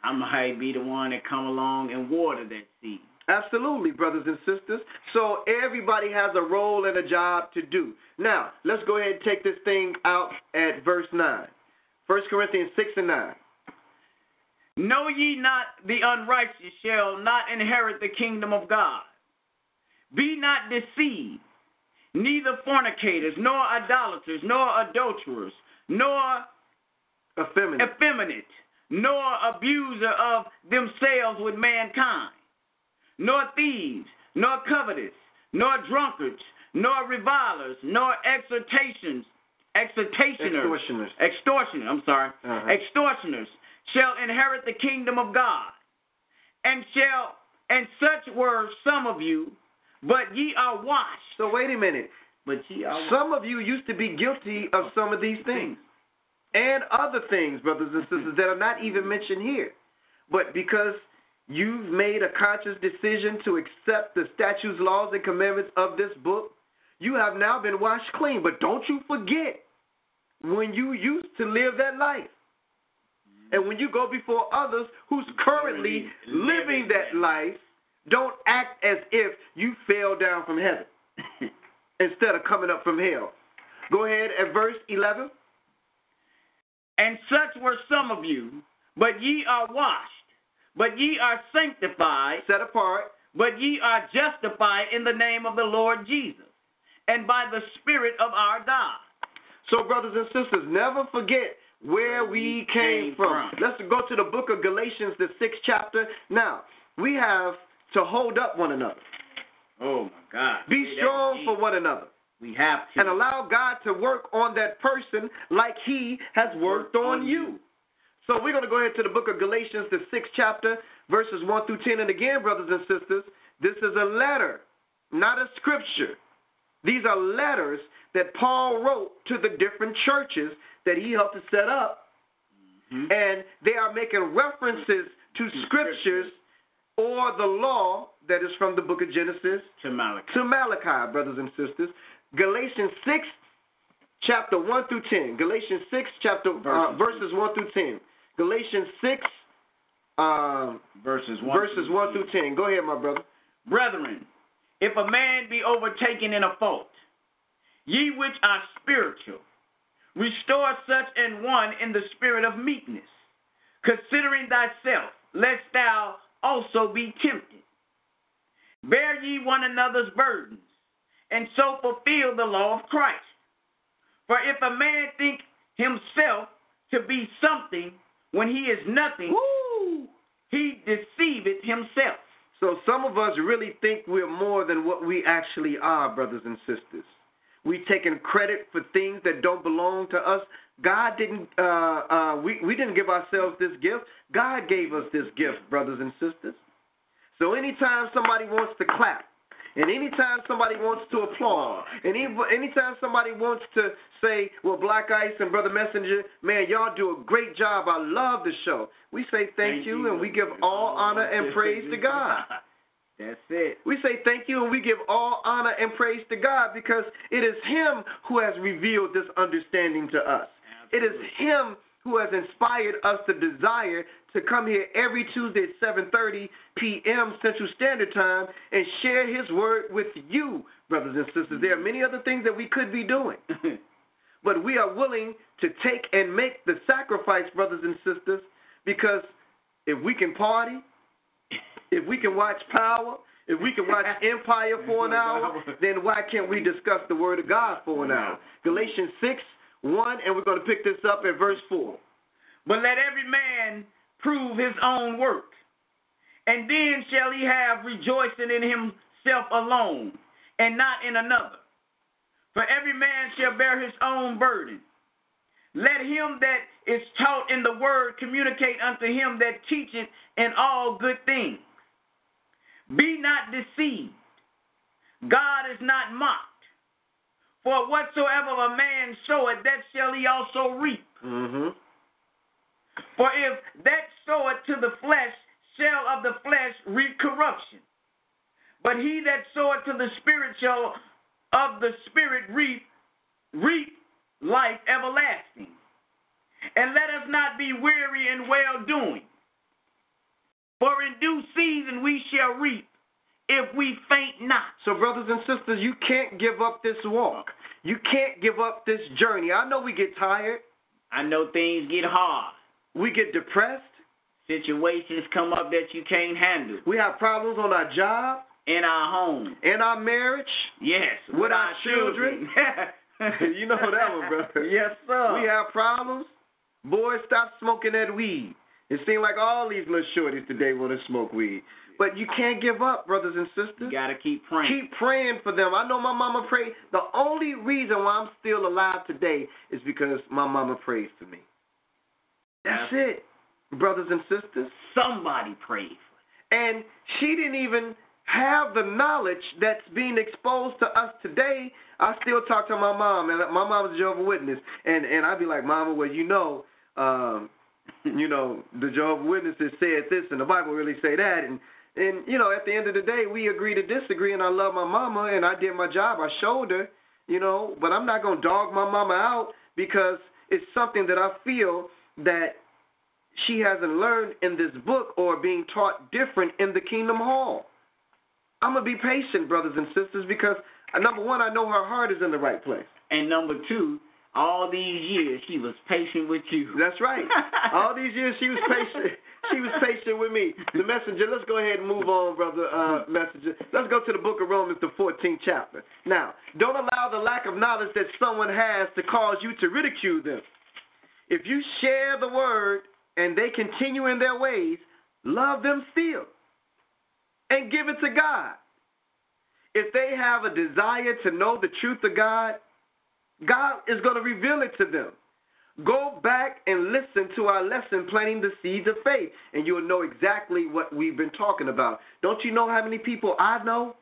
I might be the one that come along and water that seed. Absolutely, brothers and sisters. So everybody has a role and a job to do. Now, let's go ahead and take this thing out at verse 9. 1 Corinthians 6 and 9. Know ye not the unrighteous shall not inherit the kingdom of God? Be not deceived, neither fornicators, nor idolaters, nor adulterers, nor Effeminate. effeminate, nor abuser of themselves with mankind, nor thieves, nor covetous, nor drunkards, nor revilers, nor exhortations extortioners, Extortioners. extortioners, I'm sorry, Uh-huh. extortioners shall inherit the kingdom of God, and shall, and such were some of you, but ye are washed. So wait a minute. But ye are Some of you used to be guilty of some of these things and other things, brothers and sisters, that are not even mentioned here. But because you've made a conscious decision to accept the statutes, laws, and commandments of this book, you have now been washed clean. But don't you forget when you used to live that life. And when you go before others who's currently living that life, don't act as if you fell down from heaven instead of coming up from hell. Go ahead at verse 11. And such were some of you, but ye are washed, but ye are sanctified, Set apart. but ye are justified in the name of the Lord Jesus, and by the Spirit of our God. So, brothers and sisters, never forget where we came from. Let's go to the book of Galatians, the sixth chapter. Now, we have to hold up one another, Oh my God. be that strong for one another, We have to. and allow God to work on that person like He has worked on you. So, we're going to go ahead to the book of Galatians, the sixth chapter, verses 1 through 10. And again, brothers and sisters, this is a letter, not a scripture. These are letters that Paul wrote to the different churches that he helped to set up, Mhm. and they are making references to scriptures or the law that is from the book of Genesis to Malachi. to Malachi, brothers and sisters. Galatians 6, chapter 1 through 10. Galatians 6, chapter uh, Verses. verses 1 through 10. Galatians 6, um, Verses one. verses 1 through 10. Go ahead, my brother. Brethren, if a man be overtaken in a fault, ye which are spiritual, restore such an one in the spirit of meekness, considering thyself, lest thou also be tempted. Bear ye one another's burdens, and so fulfill the law of Christ. For if a man think himself to be something when he is nothing, Woo! he deceiveth himself. So some of us really think we're more than what we actually are, brothers and sisters. We taking credit for things that don't belong to us. God didn't. Uh, uh, we we didn't give ourselves this gift. God gave us this gift, brothers and sisters. So anytime somebody wants to clap, and anytime somebody wants to applaud, and any, anytime somebody wants to say, "Well, Black Ice and Brother Messenger, man, y'all do a great job. I love the show." We say thank, you, and we give all honor and praise to God. That's it. We say thank you and we give all honor and praise to God because it is Him who has revealed this understanding to us. It is Him who has inspired us to desire to come here every Tuesday at 7:30 p.m. Central Standard Time and share His word with you, brothers and sisters. There are many other things that we could be doing, but we are willing to take and make the sacrifice, brothers and sisters, because if we can party, if we can watch Power, if we can watch Empire for an hour, then why can't we discuss the Word of God for an hour? Galatians 6, 1, and we're going to pick this up at verse 4. But let every man prove his own work, and then shall he have rejoicing in himself alone, and not in another. For every man shall bear his own burden. Let him that is taught in the word communicate unto him that teacheth in all good things. Be not deceived. God is not mocked. For whatsoever a man soweth, that shall he also reap. Mm-hmm. For if that soweth to the flesh shall of the flesh reap corruption. But he that soweth to the spirit shall of the spirit reap reap life everlasting. And let us not be weary in well doing. For in due season we shall reap if we faint not. So, brothers and sisters, you can't give up this walk. You can't give up this journey. I know we get tired, I know things get hard. We get depressed, Situations come up that you can't handle we have problems on our job, in our home. in our marriage. Yes, With our children. you know that one, brother. yes, sir. We have problems. Boys, stop smoking that weed. It seems like all these little shorties today want to smoke weed. But you can't give up, brothers and sisters. You gotta keep praying. Keep praying for them. I know my mama prayed. The only reason why I'm still alive today is because my mama prays for me. That's it, brothers and sisters. Somebody prayed for And she didn't even have the knowledge that's being exposed to us today. I still talk to my mom, and my mom's a Jehovah's Witness, and and I'd be like, Mama, well, you know, um, you know, the Jehovah's Witnesses said this, and the Bible really say that, and and you know, at the end of the day, we agree to disagree, and I love my mama, and I did my job. I showed her, you know, but I'm not gonna dog my mama out because it's something that I feel that she hasn't learned in this book or being taught different in the Kingdom Hall. I'm gonna be patient, brothers and sisters, because uh, number one, I know her heart is in the right place. And number two, all these years she was patient with you. That's right. all these years she was patient. She was patient with me. The messenger. Let's go ahead and move on, brother uh, messenger. Let's go to the book of Romans, the 14th chapter. Now, don't allow the lack of knowledge that someone has to cause you to ridicule them. If you share the word and they continue in their ways, love them still and give it to God. If they have a desire to know the truth of God, God is going to reveal it to them. Go back and listen to our lesson, planting the seeds of faith, and you'll know exactly what we've been talking about. Don't you know how many people I know?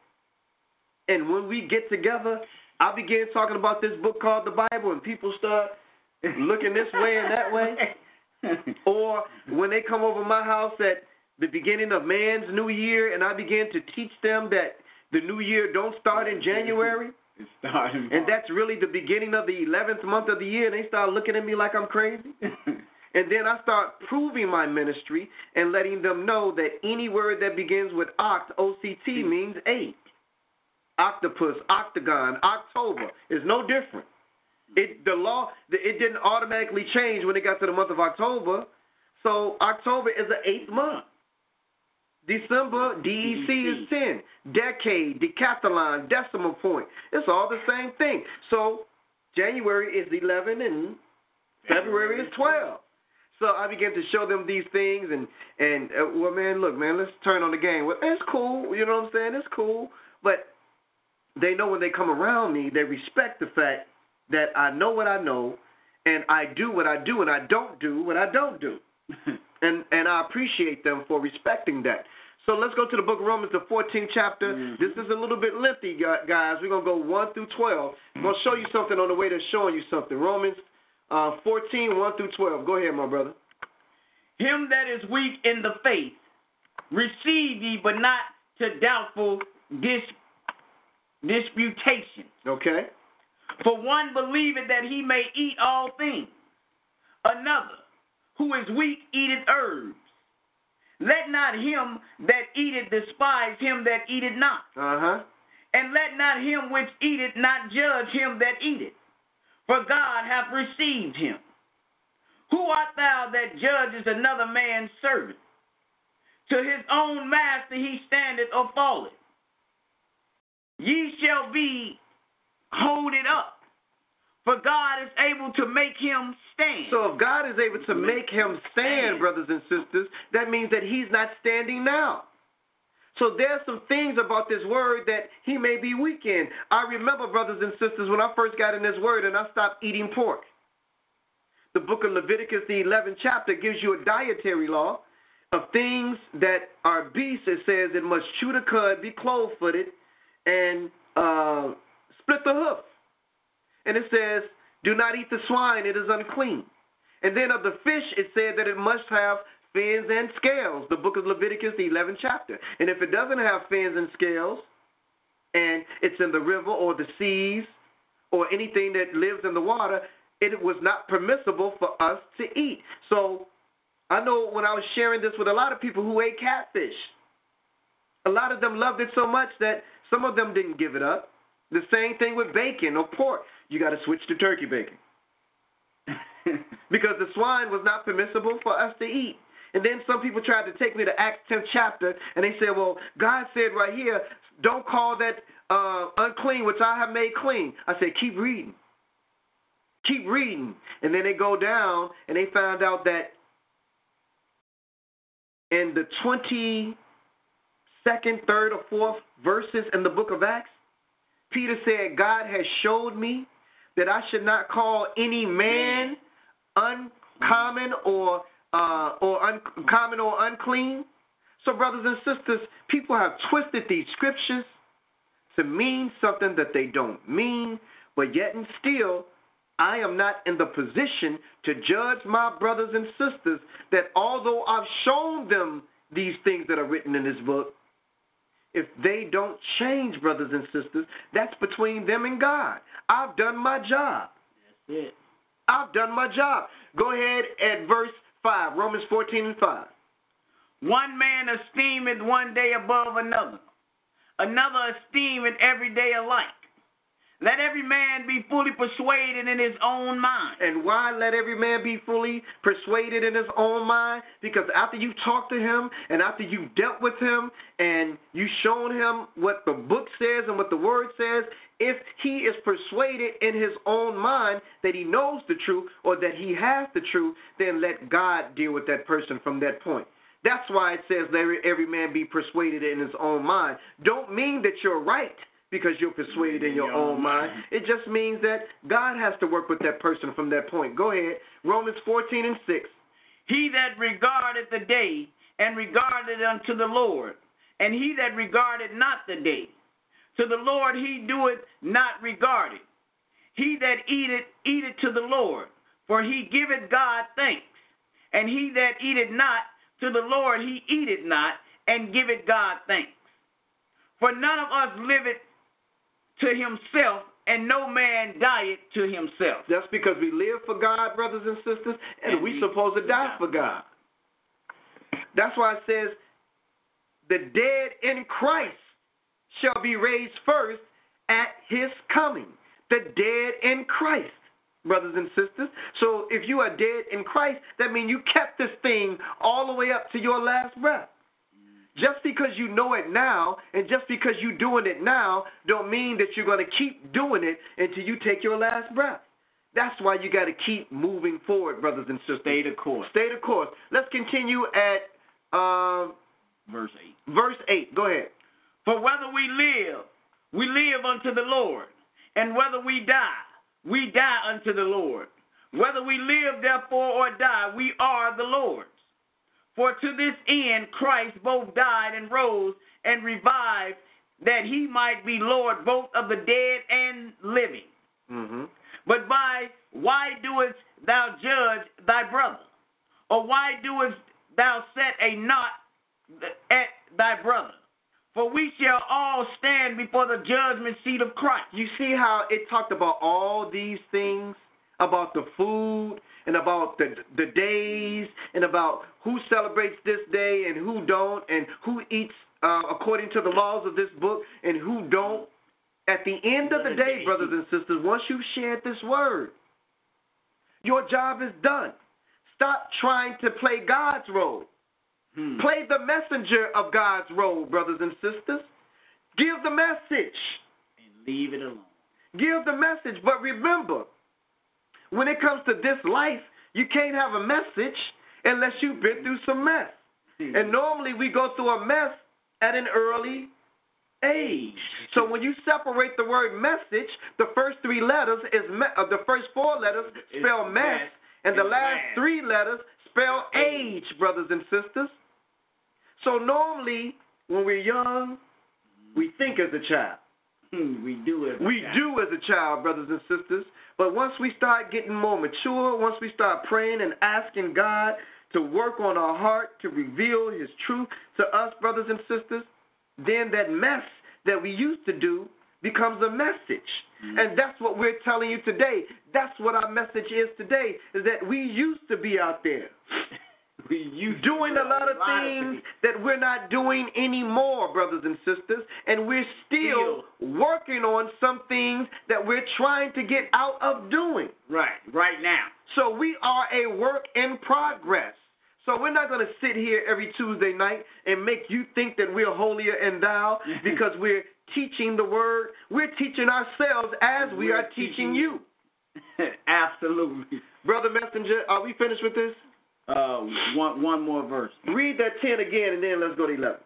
And when we get together, I begin talking about this book called the Bible, and people start looking this way and that way. or when they come over my house at the beginning of man's new year, and I begin to teach them that the new year don't start in January. And that's really the beginning of the 11th month of the year. And they start looking at me like I'm crazy. and then I start proving my ministry and letting them know that any word that begins with oct, O-C-T, means eight. Octopus, octagon, October is no different. It the law it didn't automatically change when it got to the month of October. So October is the eighth month. December, DEC is 10. Decade, decathlon, decimal point. It's all the same thing. So January is 11 and February is 12. So I began to show them these things, and and uh, well, man, look, man, let's turn on the game. Well, it's cool, you know what I'm saying? It's cool, but they know when they come around me, they respect the fact that I know what I know, and I do what I do, and I don't do what I don't do. and and I appreciate them for respecting that. So let's go to the book of Romans, the 14th chapter. Mm-hmm. This is a little bit lengthy, guys. We're going to go 1 through 12. I'm going to show you something on the way to showing you something. Romans uh, 14, 1 through 12. Go ahead, my brother. Him that is weak in the faith, receive ye, but not to doubtful dis- disputation. Okay. For one believeth that he may eat all things, another who is weak eateth herbs. Let not him that eateth despise him that eateth not. Uh-huh. And let not him which eateth not judge him that eateth, for God hath received him. Who art thou that judgest another man's servant? To his own master he standeth or falleth. Ye shall be holded up for God is able to make him stand. So if God is able to make him stand, brothers and sisters, that means that he's not standing now. So there's some things about this word that he may be weak in. I remember, brothers and sisters, when I first got in this word and I stopped eating pork. The book of Leviticus, the 11th chapter, gives you a dietary law of things that are beasts. It says it must chew the cud, be clove-footed, and uh, split the hoof. And it says, Do not eat the swine, it is unclean. And then of the fish, it said that it must have fins and scales. The book of Leviticus, the 11th chapter. And if it doesn't have fins and scales, and it's in the river or the seas or anything that lives in the water, it was not permissible for us to eat. So I know when I was sharing this with a lot of people who ate catfish, a lot of them loved it so much that some of them didn't give it up. The same thing with bacon or pork you got to switch to turkey bacon. because the swine was not permissible for us to eat. And then some people tried to take me to Acts 10th chapter, and they said, well, God said right here, don't call that uh, unclean, which I have made clean. I said, keep reading. Keep reading. And then they go down, and they found out that in the 22nd, third, or fourth verses in the book of Acts, Peter said, God has showed me that I should not call any man uncommon or uh, or uncommon or unclean. So, brothers and sisters, people have twisted these scriptures to mean something that they don't mean, but yet and still, I am not in the position to judge my brothers and sisters that although I've shown them these things that are written in this book, if they don't change, brothers and sisters, that's between them and God. I've done my job. That's it. I've done my job. Go ahead at verse 5, Romans 14 and 5. One man esteemeth one day above another, another esteemeth every day alike. Let every man be fully persuaded in his own mind. And why let every man be fully persuaded in his own mind? Because after you talked to him and after you dealt with him and you shown him what the book says and what the word says, if he is persuaded in his own mind that he knows the truth or that he has the truth, then let God deal with that person from that point. That's why it says let every man be persuaded in his own mind. Don't mean that you're right because you're persuaded in your own mind. It just means that God has to work with that person from that point. Go ahead. Romans 14 and 6. He that regardeth the day and regardeth unto the Lord, and he that regardeth not the day, to the Lord he doeth not regard it. He that eateth, eateth to the Lord, for he giveth God thanks. And he that eateth not, to the Lord he eateth not, and giveth God thanks. For none of us liveth to himself, and no man dieth to himself. That's because we live for God, brothers and sisters, and, and we supposed to die for God. That's why it says, the dead in Christ shall be raised first at his coming. The dead in Christ, brothers and sisters. So if you are dead in Christ, that means you kept this thing all the way up to your last breath. Just because you know it now and just because you're doing it now don't mean that you're going to keep doing it until you take your last breath. That's why you got to keep moving forward, brothers and sisters. Stay the course. Stay the course. Let's continue at uh, verse 8. Verse 8. Go ahead. For whether we live, we live unto the Lord, and whether we die, we die unto the Lord. Whether we live, therefore, or die, we are the Lord's. For to this end Christ both died and rose and revived, that he might be Lord both of the dead and living. Mm-hmm. But by why doest thou judge thy brother? Or why doest thou set a knot at thy brother? For we shall all stand before the judgment seat of Christ. You see how it talked about all these things about the food and about the the days and about who celebrates this day and who don't and who eats uh, according to the laws of this book and who don't. At the end of the day, brothers and sisters, once you've shared this word, your job is done. Stop trying to play God's role. Hmm. Play the messenger of God's role, brothers and sisters. Give the message. And leave it alone. Give the message. But remember, when it comes to this life, you can't have a message unless you've been through some mess. Hmm. And normally we go through a mess at an early age. So when you separate the word message, the first three letters is me- uh, the first four letters spell It's mess, and the last three letters spell age, brothers and sisters. So normally when we're young, we think as a child. Hmm, we do it. We do as a child, brothers and sisters. But once we start getting more mature, once we start praying and asking God to work on our heart, to reveal His truth to us, brothers and sisters, then that mess that we used to do becomes a message. Mm-hmm. And that's what we're telling you today. That's what our message is today, is that we used to be out there used doing a lot of things that we're not doing anymore, brothers and sisters, and we're still working on some things that we're trying to get out of doing. Right, right now. So we are a work in progress. So we're not going to sit here every Tuesday night and make you think that we're holier than thou because we're teaching the word. We're teaching ourselves as we We're are teaching teaching you. Absolutely. Brother Messenger, are we finished with this? Uh, one one more verse. Read that 10 again and then let's go to 11.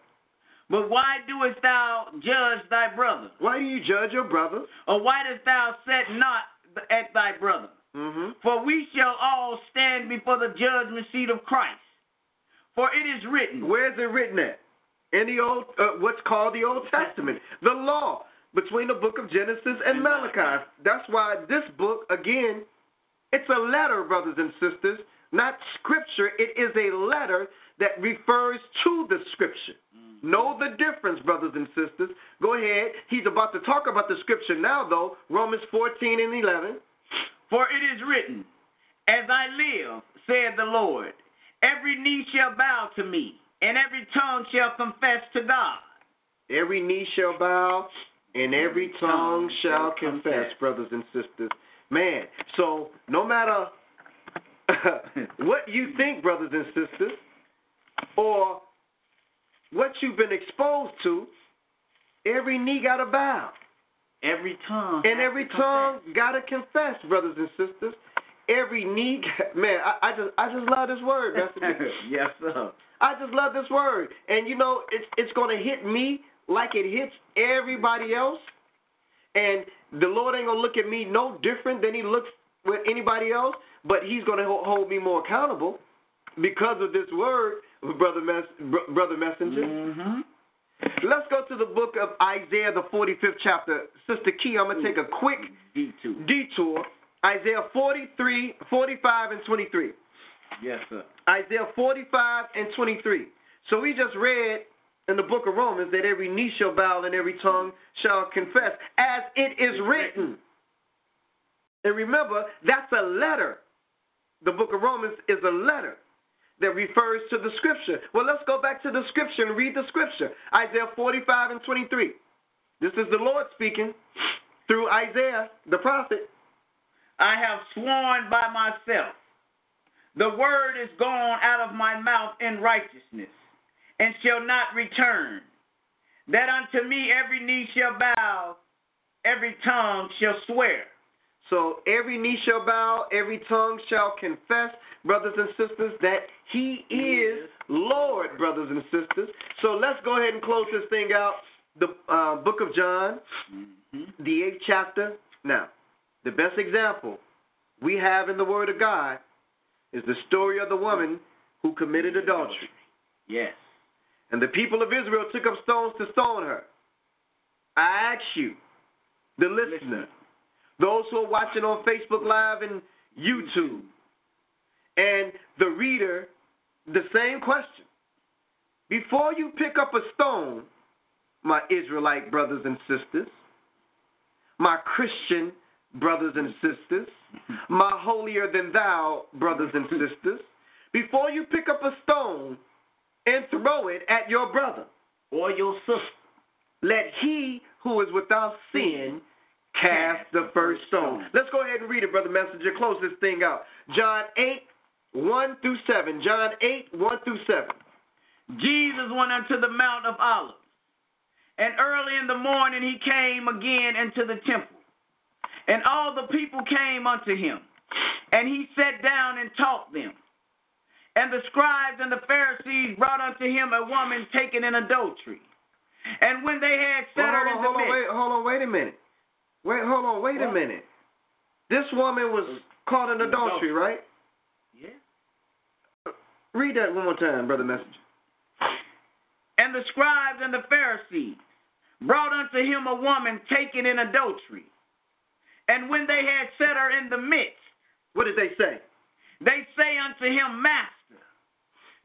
But why doest thou judge thy brother? Why do you judge your brother? Or why dost thou set not at thy brother? Mm-hmm. For we shall all stand before the judgment seat of Christ. For it is written. Where's it written at? In the old, uh, what's called the Old Testament, the law between the book of Genesis and Malachi. That's why this book, again, it's a letter, brothers and sisters, not scripture. It is a letter that refers to the scripture. Mm. Know the difference, brothers and sisters. Go ahead. He's about to talk about the scripture now, though. Romans 14 and 11. For it is written, As I live, saith the Lord, every knee shall bow to me, and every tongue shall confess to God. Every knee shall bow, and every tongue shall confess, brothers and sisters. Man, so no matter what you think, brothers and sisters, or what you've been exposed to, every knee got to bow. Every tongue. And every to tongue got to confess, brothers and sisters. Every knee, man, I, I just, I just love this word, Master. yes, sir. I just love this word, and you know, it's, it's going to hit me like it hits everybody else. And the Lord ain't gonna look at me no different than He looks with anybody else, but He's gonna hold me more accountable because of this word, brother, brother messenger. Mm-hmm. Let's go to the book of Isaiah, the 45th chapter. Sister Key, I'm going to take a quick D2. detour. Isaiah 43, 45, and 23. Yes, sir. Isaiah 45 and 23. So we just read in the book of Romans that every knee shall bow and every tongue shall confess, as it is written. And remember, that's a letter. The book of Romans is a letter that refers to the scripture. Well, let's go back to the scripture and read the scripture. Isaiah 45 and 23. This is the Lord speaking through Isaiah, the prophet. I have sworn by myself. The word is gone out of my mouth in righteousness, and shall not return. That unto me every knee shall bow, every tongue shall swear. So every knee shall bow, every tongue shall confess, brothers and sisters, that He is Lord, brothers and sisters. So let's go ahead and close this thing out. The uh, book of John, Mm-hmm. the eighth chapter. Now, the best example we have in the Word of God is the story of the woman who committed adultery. Yes. And the people of Israel took up stones to stone her. I ask you, the listener, those who are watching on Facebook Live and YouTube, and the reader, the same question. Before you pick up a stone, my Israelite brothers and sisters, my Christian brothers and sisters, my holier than thou brothers and sisters, before you pick up a stone and throw it at your brother, Or your sister. let he who is without sin cast the first stone. Let's go ahead and read it, Brother Messenger. Close this thing out. John 8, 1 through 7. John 8, 1 through 7. Jesus went unto the Mount of Olives, and early in the morning he came again into the temple. And all the people came unto him, and he sat down and taught them. And the scribes and the Pharisees brought unto him a woman taken in adultery. And when they had set Hold her on, in the hold on, midst, wait, hold on, wait a minute. Wait, hold on, wait a minute. This woman was caught in adultery, right? Yeah. Read that one more time, Brother Messenger. And the scribes and the Pharisees brought unto him a woman taken in adultery. And when they had set her in the midst, What did they say? they say unto him, Master,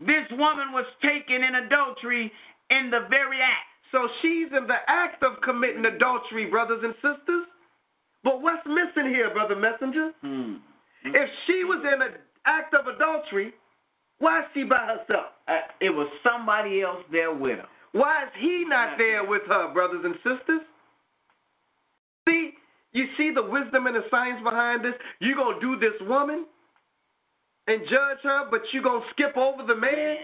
this woman was taken in adultery in the very act. So she's in the act of committing adultery, brothers and sisters. But what's missing here, Brother Messenger? Hmm. If she was in an act of adultery, why is she by herself? Uh, it was somebody else there with her. Why is he not there with her, brothers and sisters? See, you see the wisdom and the science behind this? You're going to do this woman and judge her, but you're going to skip over the man?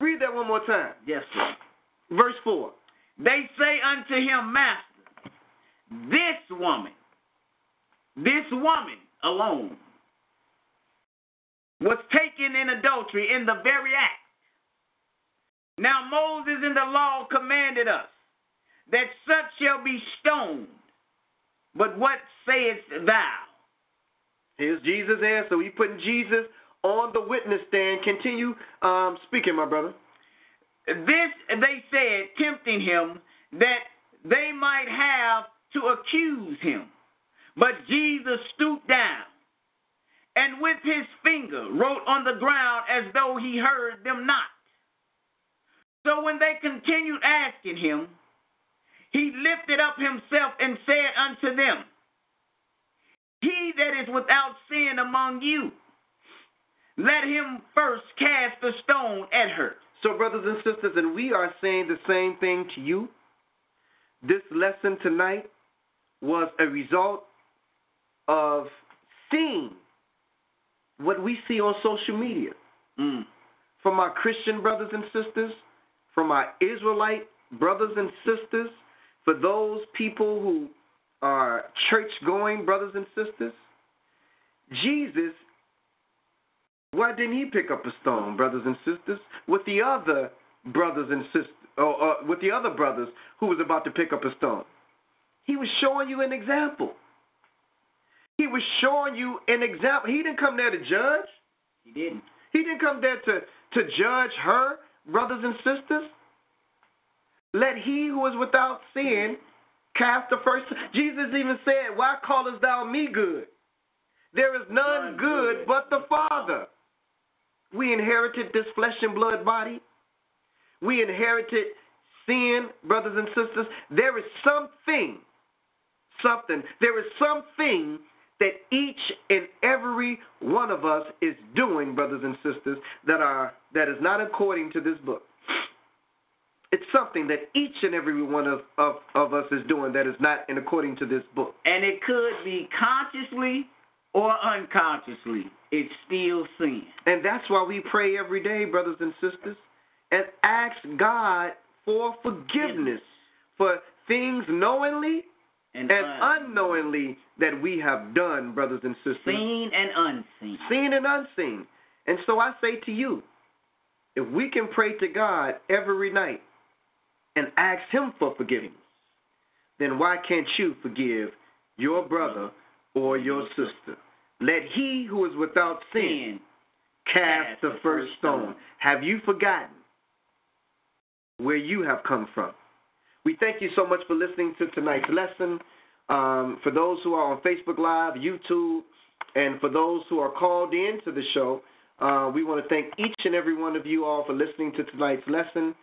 Read that one more time. Yes, sir. Verse 4. They say unto him, Master, this woman, this woman alone, was taken in adultery in the very act. Now Moses in the law commanded us that such shall be stoned. But what sayest thou? Here's Jesus' answer. We putting Jesus on the witness stand. Continue um, speaking, my brother. This they said, tempting him, that they might have to accuse him. But Jesus stooped down and with his finger wrote on the ground as though he heard them not. So when they continued asking him, he lifted up himself and said unto them, He that is without sin among you, let him first cast a stone at her. So, brothers and sisters, and we are saying the same thing to you. This lesson tonight was a result of seeing what we see on social media mm. from our Christian brothers and sisters, from our Israelite brothers and sisters, for those people who are church going brothers and sisters. Jesus, why didn't he pick up a stone, brothers and sisters, with the other brothers and sisters, or uh, with the other brothers who was about to pick up a stone? He was showing you an example. He was showing you an example. He didn't come there to judge. He didn't. He didn't come there to, to judge her, brothers and sisters. Let he who is without sin cast the first. Jesus even said, Why callest thou me good? There is none, None good, good. but the Father. We inherited this flesh and blood body. We inherited sin, brothers and sisters. There is something, something, there is something that each and every one of us is doing, brothers and sisters, that are that is not according to this book. It's something that each and every one of, of, of us is doing that is not in according to this book. And it could be consciously or unconsciously. It's still sin. And that's why we pray every day, brothers and sisters, and ask God for forgiveness for things knowingly And, and un- unknowingly that we have done, brothers and sisters. seen and unseen. seen and unseen. And so I say to you, if we can pray to God every night and ask Him for forgiveness, then why can't you forgive your brother or your sister? Let he who is without sin cast the first stone. Have you forgotten where you have come from? We thank you so much for listening to tonight's lesson. Um, for those who are on Facebook Live, YouTube, and for those who are called in to the show, uh, we want to thank each and every one of you all for listening to tonight's lesson.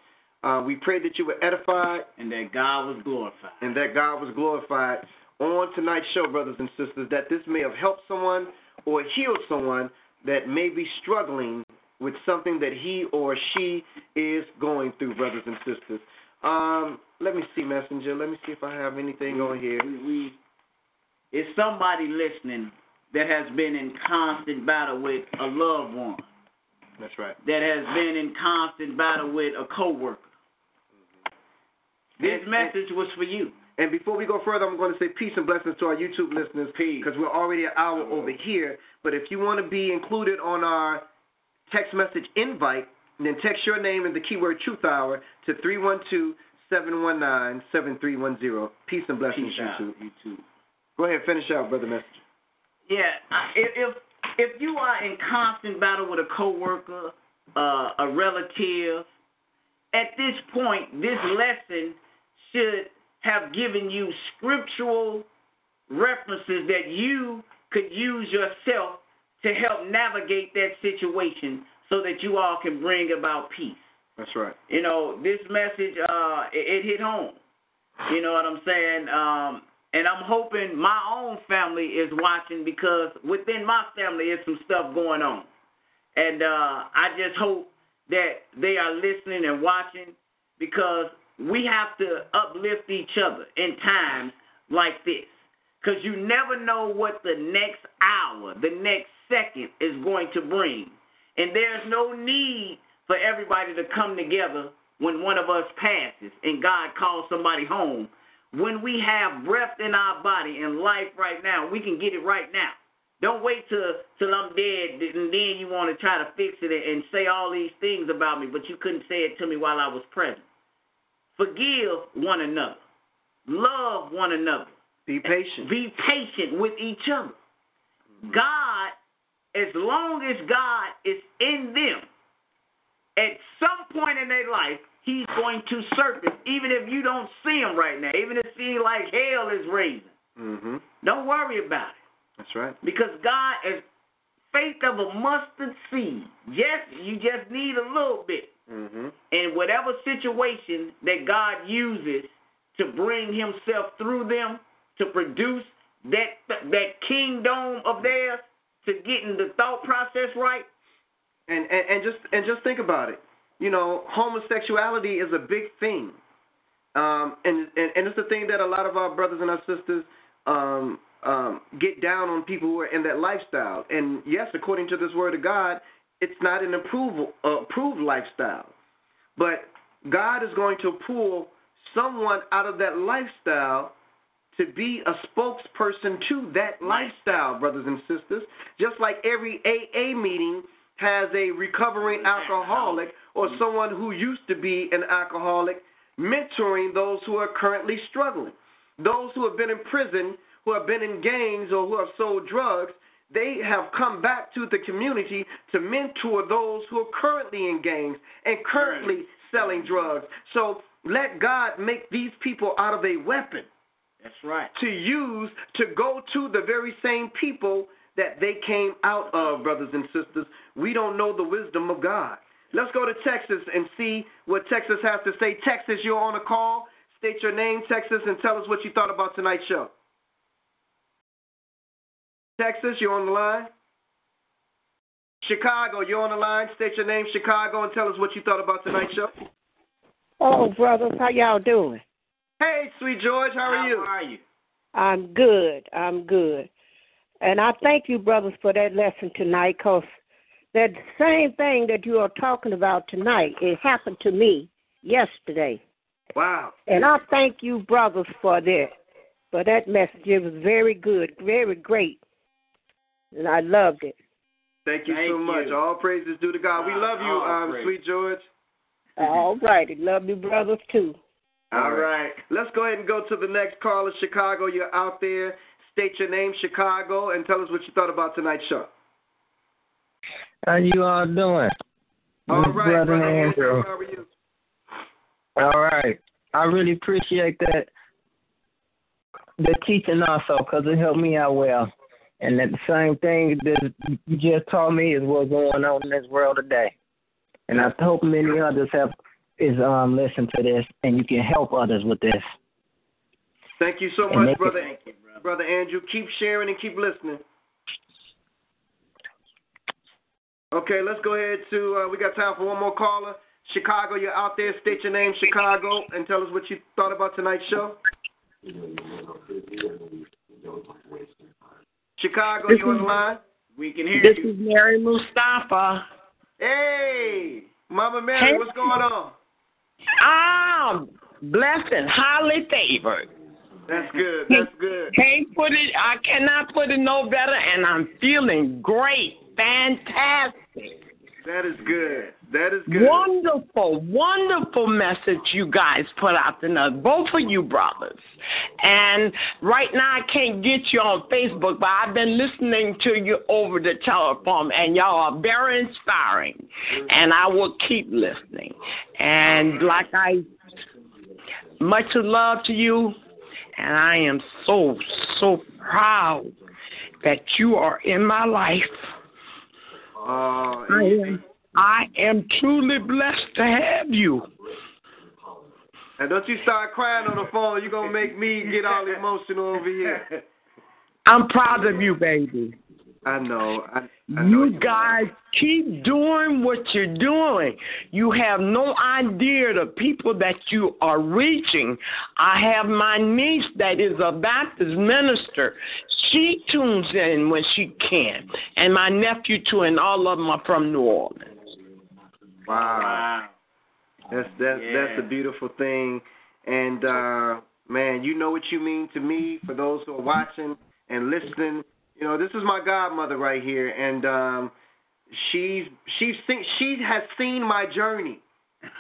Uh, we pray that you were edified And that God was glorified. and that God was glorified on tonight's show, brothers and sisters, that this may have helped someone or healed someone that may be struggling with something that he or she is going through, brothers and sisters. Um, let me see, Messenger. Let me see if I have anything on here. We, we, it's somebody listening that has been in constant battle with a loved one, That's right. that has been in constant battle with a coworker. This And- message was for you. And before we go further, I'm going to say peace and blessings to our YouTube listeners Peace. because we're already an hour over here. But if you want to be included on our text message invite, then text your name and the keyword Truth Hour to 312-719-7310. Peace and blessings, Peace out, YouTube. YouTube. Go ahead, finish out, brother. Message. Yeah, if if if you are in constant battle with a coworker, uh, a relative, at this point, this lesson should have given you scriptural references that you could use yourself to help navigate that situation, so that you all can bring about peace. That's right. You know, this message, uh, it, it hit home. You know what I'm saying? Um, and I'm hoping my own family is watching because within my family is some stuff going on. And uh, I just hope that they are listening and watching because we have to uplift each other in times like this. Because you never know what the next hour, the next second is going to bring. And there's no need for everybody to come together when one of us passes and God calls somebody home. When we have breath in our body and life right now, we can get it right now. Don't wait till till I'm dead and then you want to try to fix it and say all these things about me, but you couldn't say it to me while I was present. Forgive one another. Love one another. Be patient. Be patient with each other. God, as long as God is in them, at some point in their life, He's going to surface, even if you don't see Him right now, even if it seems like hell is raising. Mm-hmm. Don't worry about it. That's right. Because God is faith of a mustard seed. Yes, you just need a little bit. Mm-hmm. And whatever situation that God uses to bring Himself through them to produce that that kingdom of theirs to getting the thought process right. And, and and just and just think about it. You know, homosexuality is a big thing, um, and, and and it's the thing that a lot of our brothers and our sisters um, um, get down on people who are in that lifestyle. And yes, according to this word of God, it's not an approval uh, approved lifestyle, but God is going to pull someone out of that lifestyle to be a spokesperson to that lifestyle, brothers and sisters. Just like every AA meeting has a recovering alcoholic or someone who used to be an alcoholic mentoring those who are currently struggling. Those who have been in prison, who have been in gangs, or who have sold drugs, they have come back to the community to mentor those who are currently in gangs and currently selling drugs. So let God make these people out of a weapon. That's right. To use to go to the very same people that they came out of, brothers and sisters. We don't know the wisdom of God. Let's go to Texas and see what Texas has to say. Texas, you're on a call. State your name, Texas, and tell us what you thought about tonight's show. Texas, you're on the line. Chicago, you're on the line. State your name, Chicago, and tell us what you thought about tonight's show. Oh, brothers, how y'all doing? Hey, sweet George, how are you? How are you? I'm good. I'm good. And I thank you, brothers, for that lesson tonight because that same thing that you are talking about tonight, it happened to me yesterday. Wow. And I thank you, brothers, for that. For that message. It was very good, very great. And I loved it. Thank you Thank so much. you. All praises due to God. We love you, all um, sweet George. All righty. Love you, brothers, too. All right. Let's go ahead and go to the next caller, Chicago. You're out there. State your name, Chicago, and tell us what you thought about tonight's show. How you all doing? All This right, brother brother Andrew. How are you? All right. I really appreciate that the teaching also because it helped me out well. And that the same thing that you just taught me is what's going on in this world today. And I hope many others have is um listen to this and you can help others with this. Thank you so much, it- brother. You, brother. Brother Andrew, keep sharing and keep listening. Okay, let's go ahead to. Uh, we got time for one more caller. Chicago, you're out there. State your name, Chicago, and tell us what you thought about tonight's show. Chicago, you on the line? We can hear This you. This is Mary Mustafa. Hey, Mama Mary, Hey. what's going on? I'm blessed and highly favored. That's good. That's good. Can't put it. I cannot put it no better, and I'm feeling great, fantastic, That is good. That is good. wonderful, wonderful message you guys put out tonight, both of you brothers. And right now I can't get you on Facebook, but I've been listening to you over the telephone, and y'all are very inspiring. And I will keep listening. And like I, much love to you, and I am so so proud that you are in my life. Uh, I am, I am truly blessed to have you. and don't you start crying on the phone. You're going to make me get all emotional over here. I'm proud of you, baby. I know. I, I know You guys keep doing what you're doing. You have no idea the people that you are reaching. I have my niece that is a Baptist minister. She tunes in when she can. And my nephew too, and all of them are from New Orleans. Wow. Wow. That's that's Yeah. that's a beautiful thing. And uh man, you know what you mean to me for those who are watching and listening. You know, this is my godmother right here, and um, she's she's seen, she has seen my journey.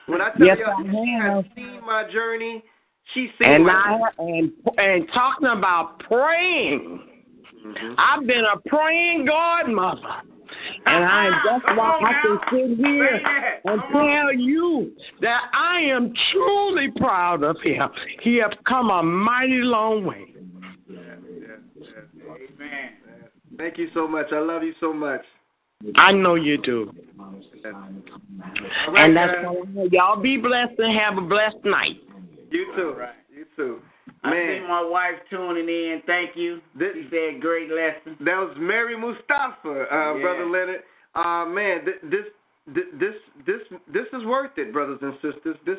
When I tell Yes, you she has seen my journey, she's seen And my I and and talking about praying, Mhm. I've been a praying godmother. And I that's Come why I can sit here and tell you that I am truly proud of him. He has come a mighty long way. Amen. Thank you so much. I love you so much. I know you do. All right, And that's all. Y'all be blessed and have a blessed night. You too. Right. You too. I see my wife tuning in. Thank you. This- She said great lesson. that was Mary Mustafa, uh, Yeah. brother Leonard. Uh, man, th- this, th- this, this, this is worth it, brothers and sisters. This,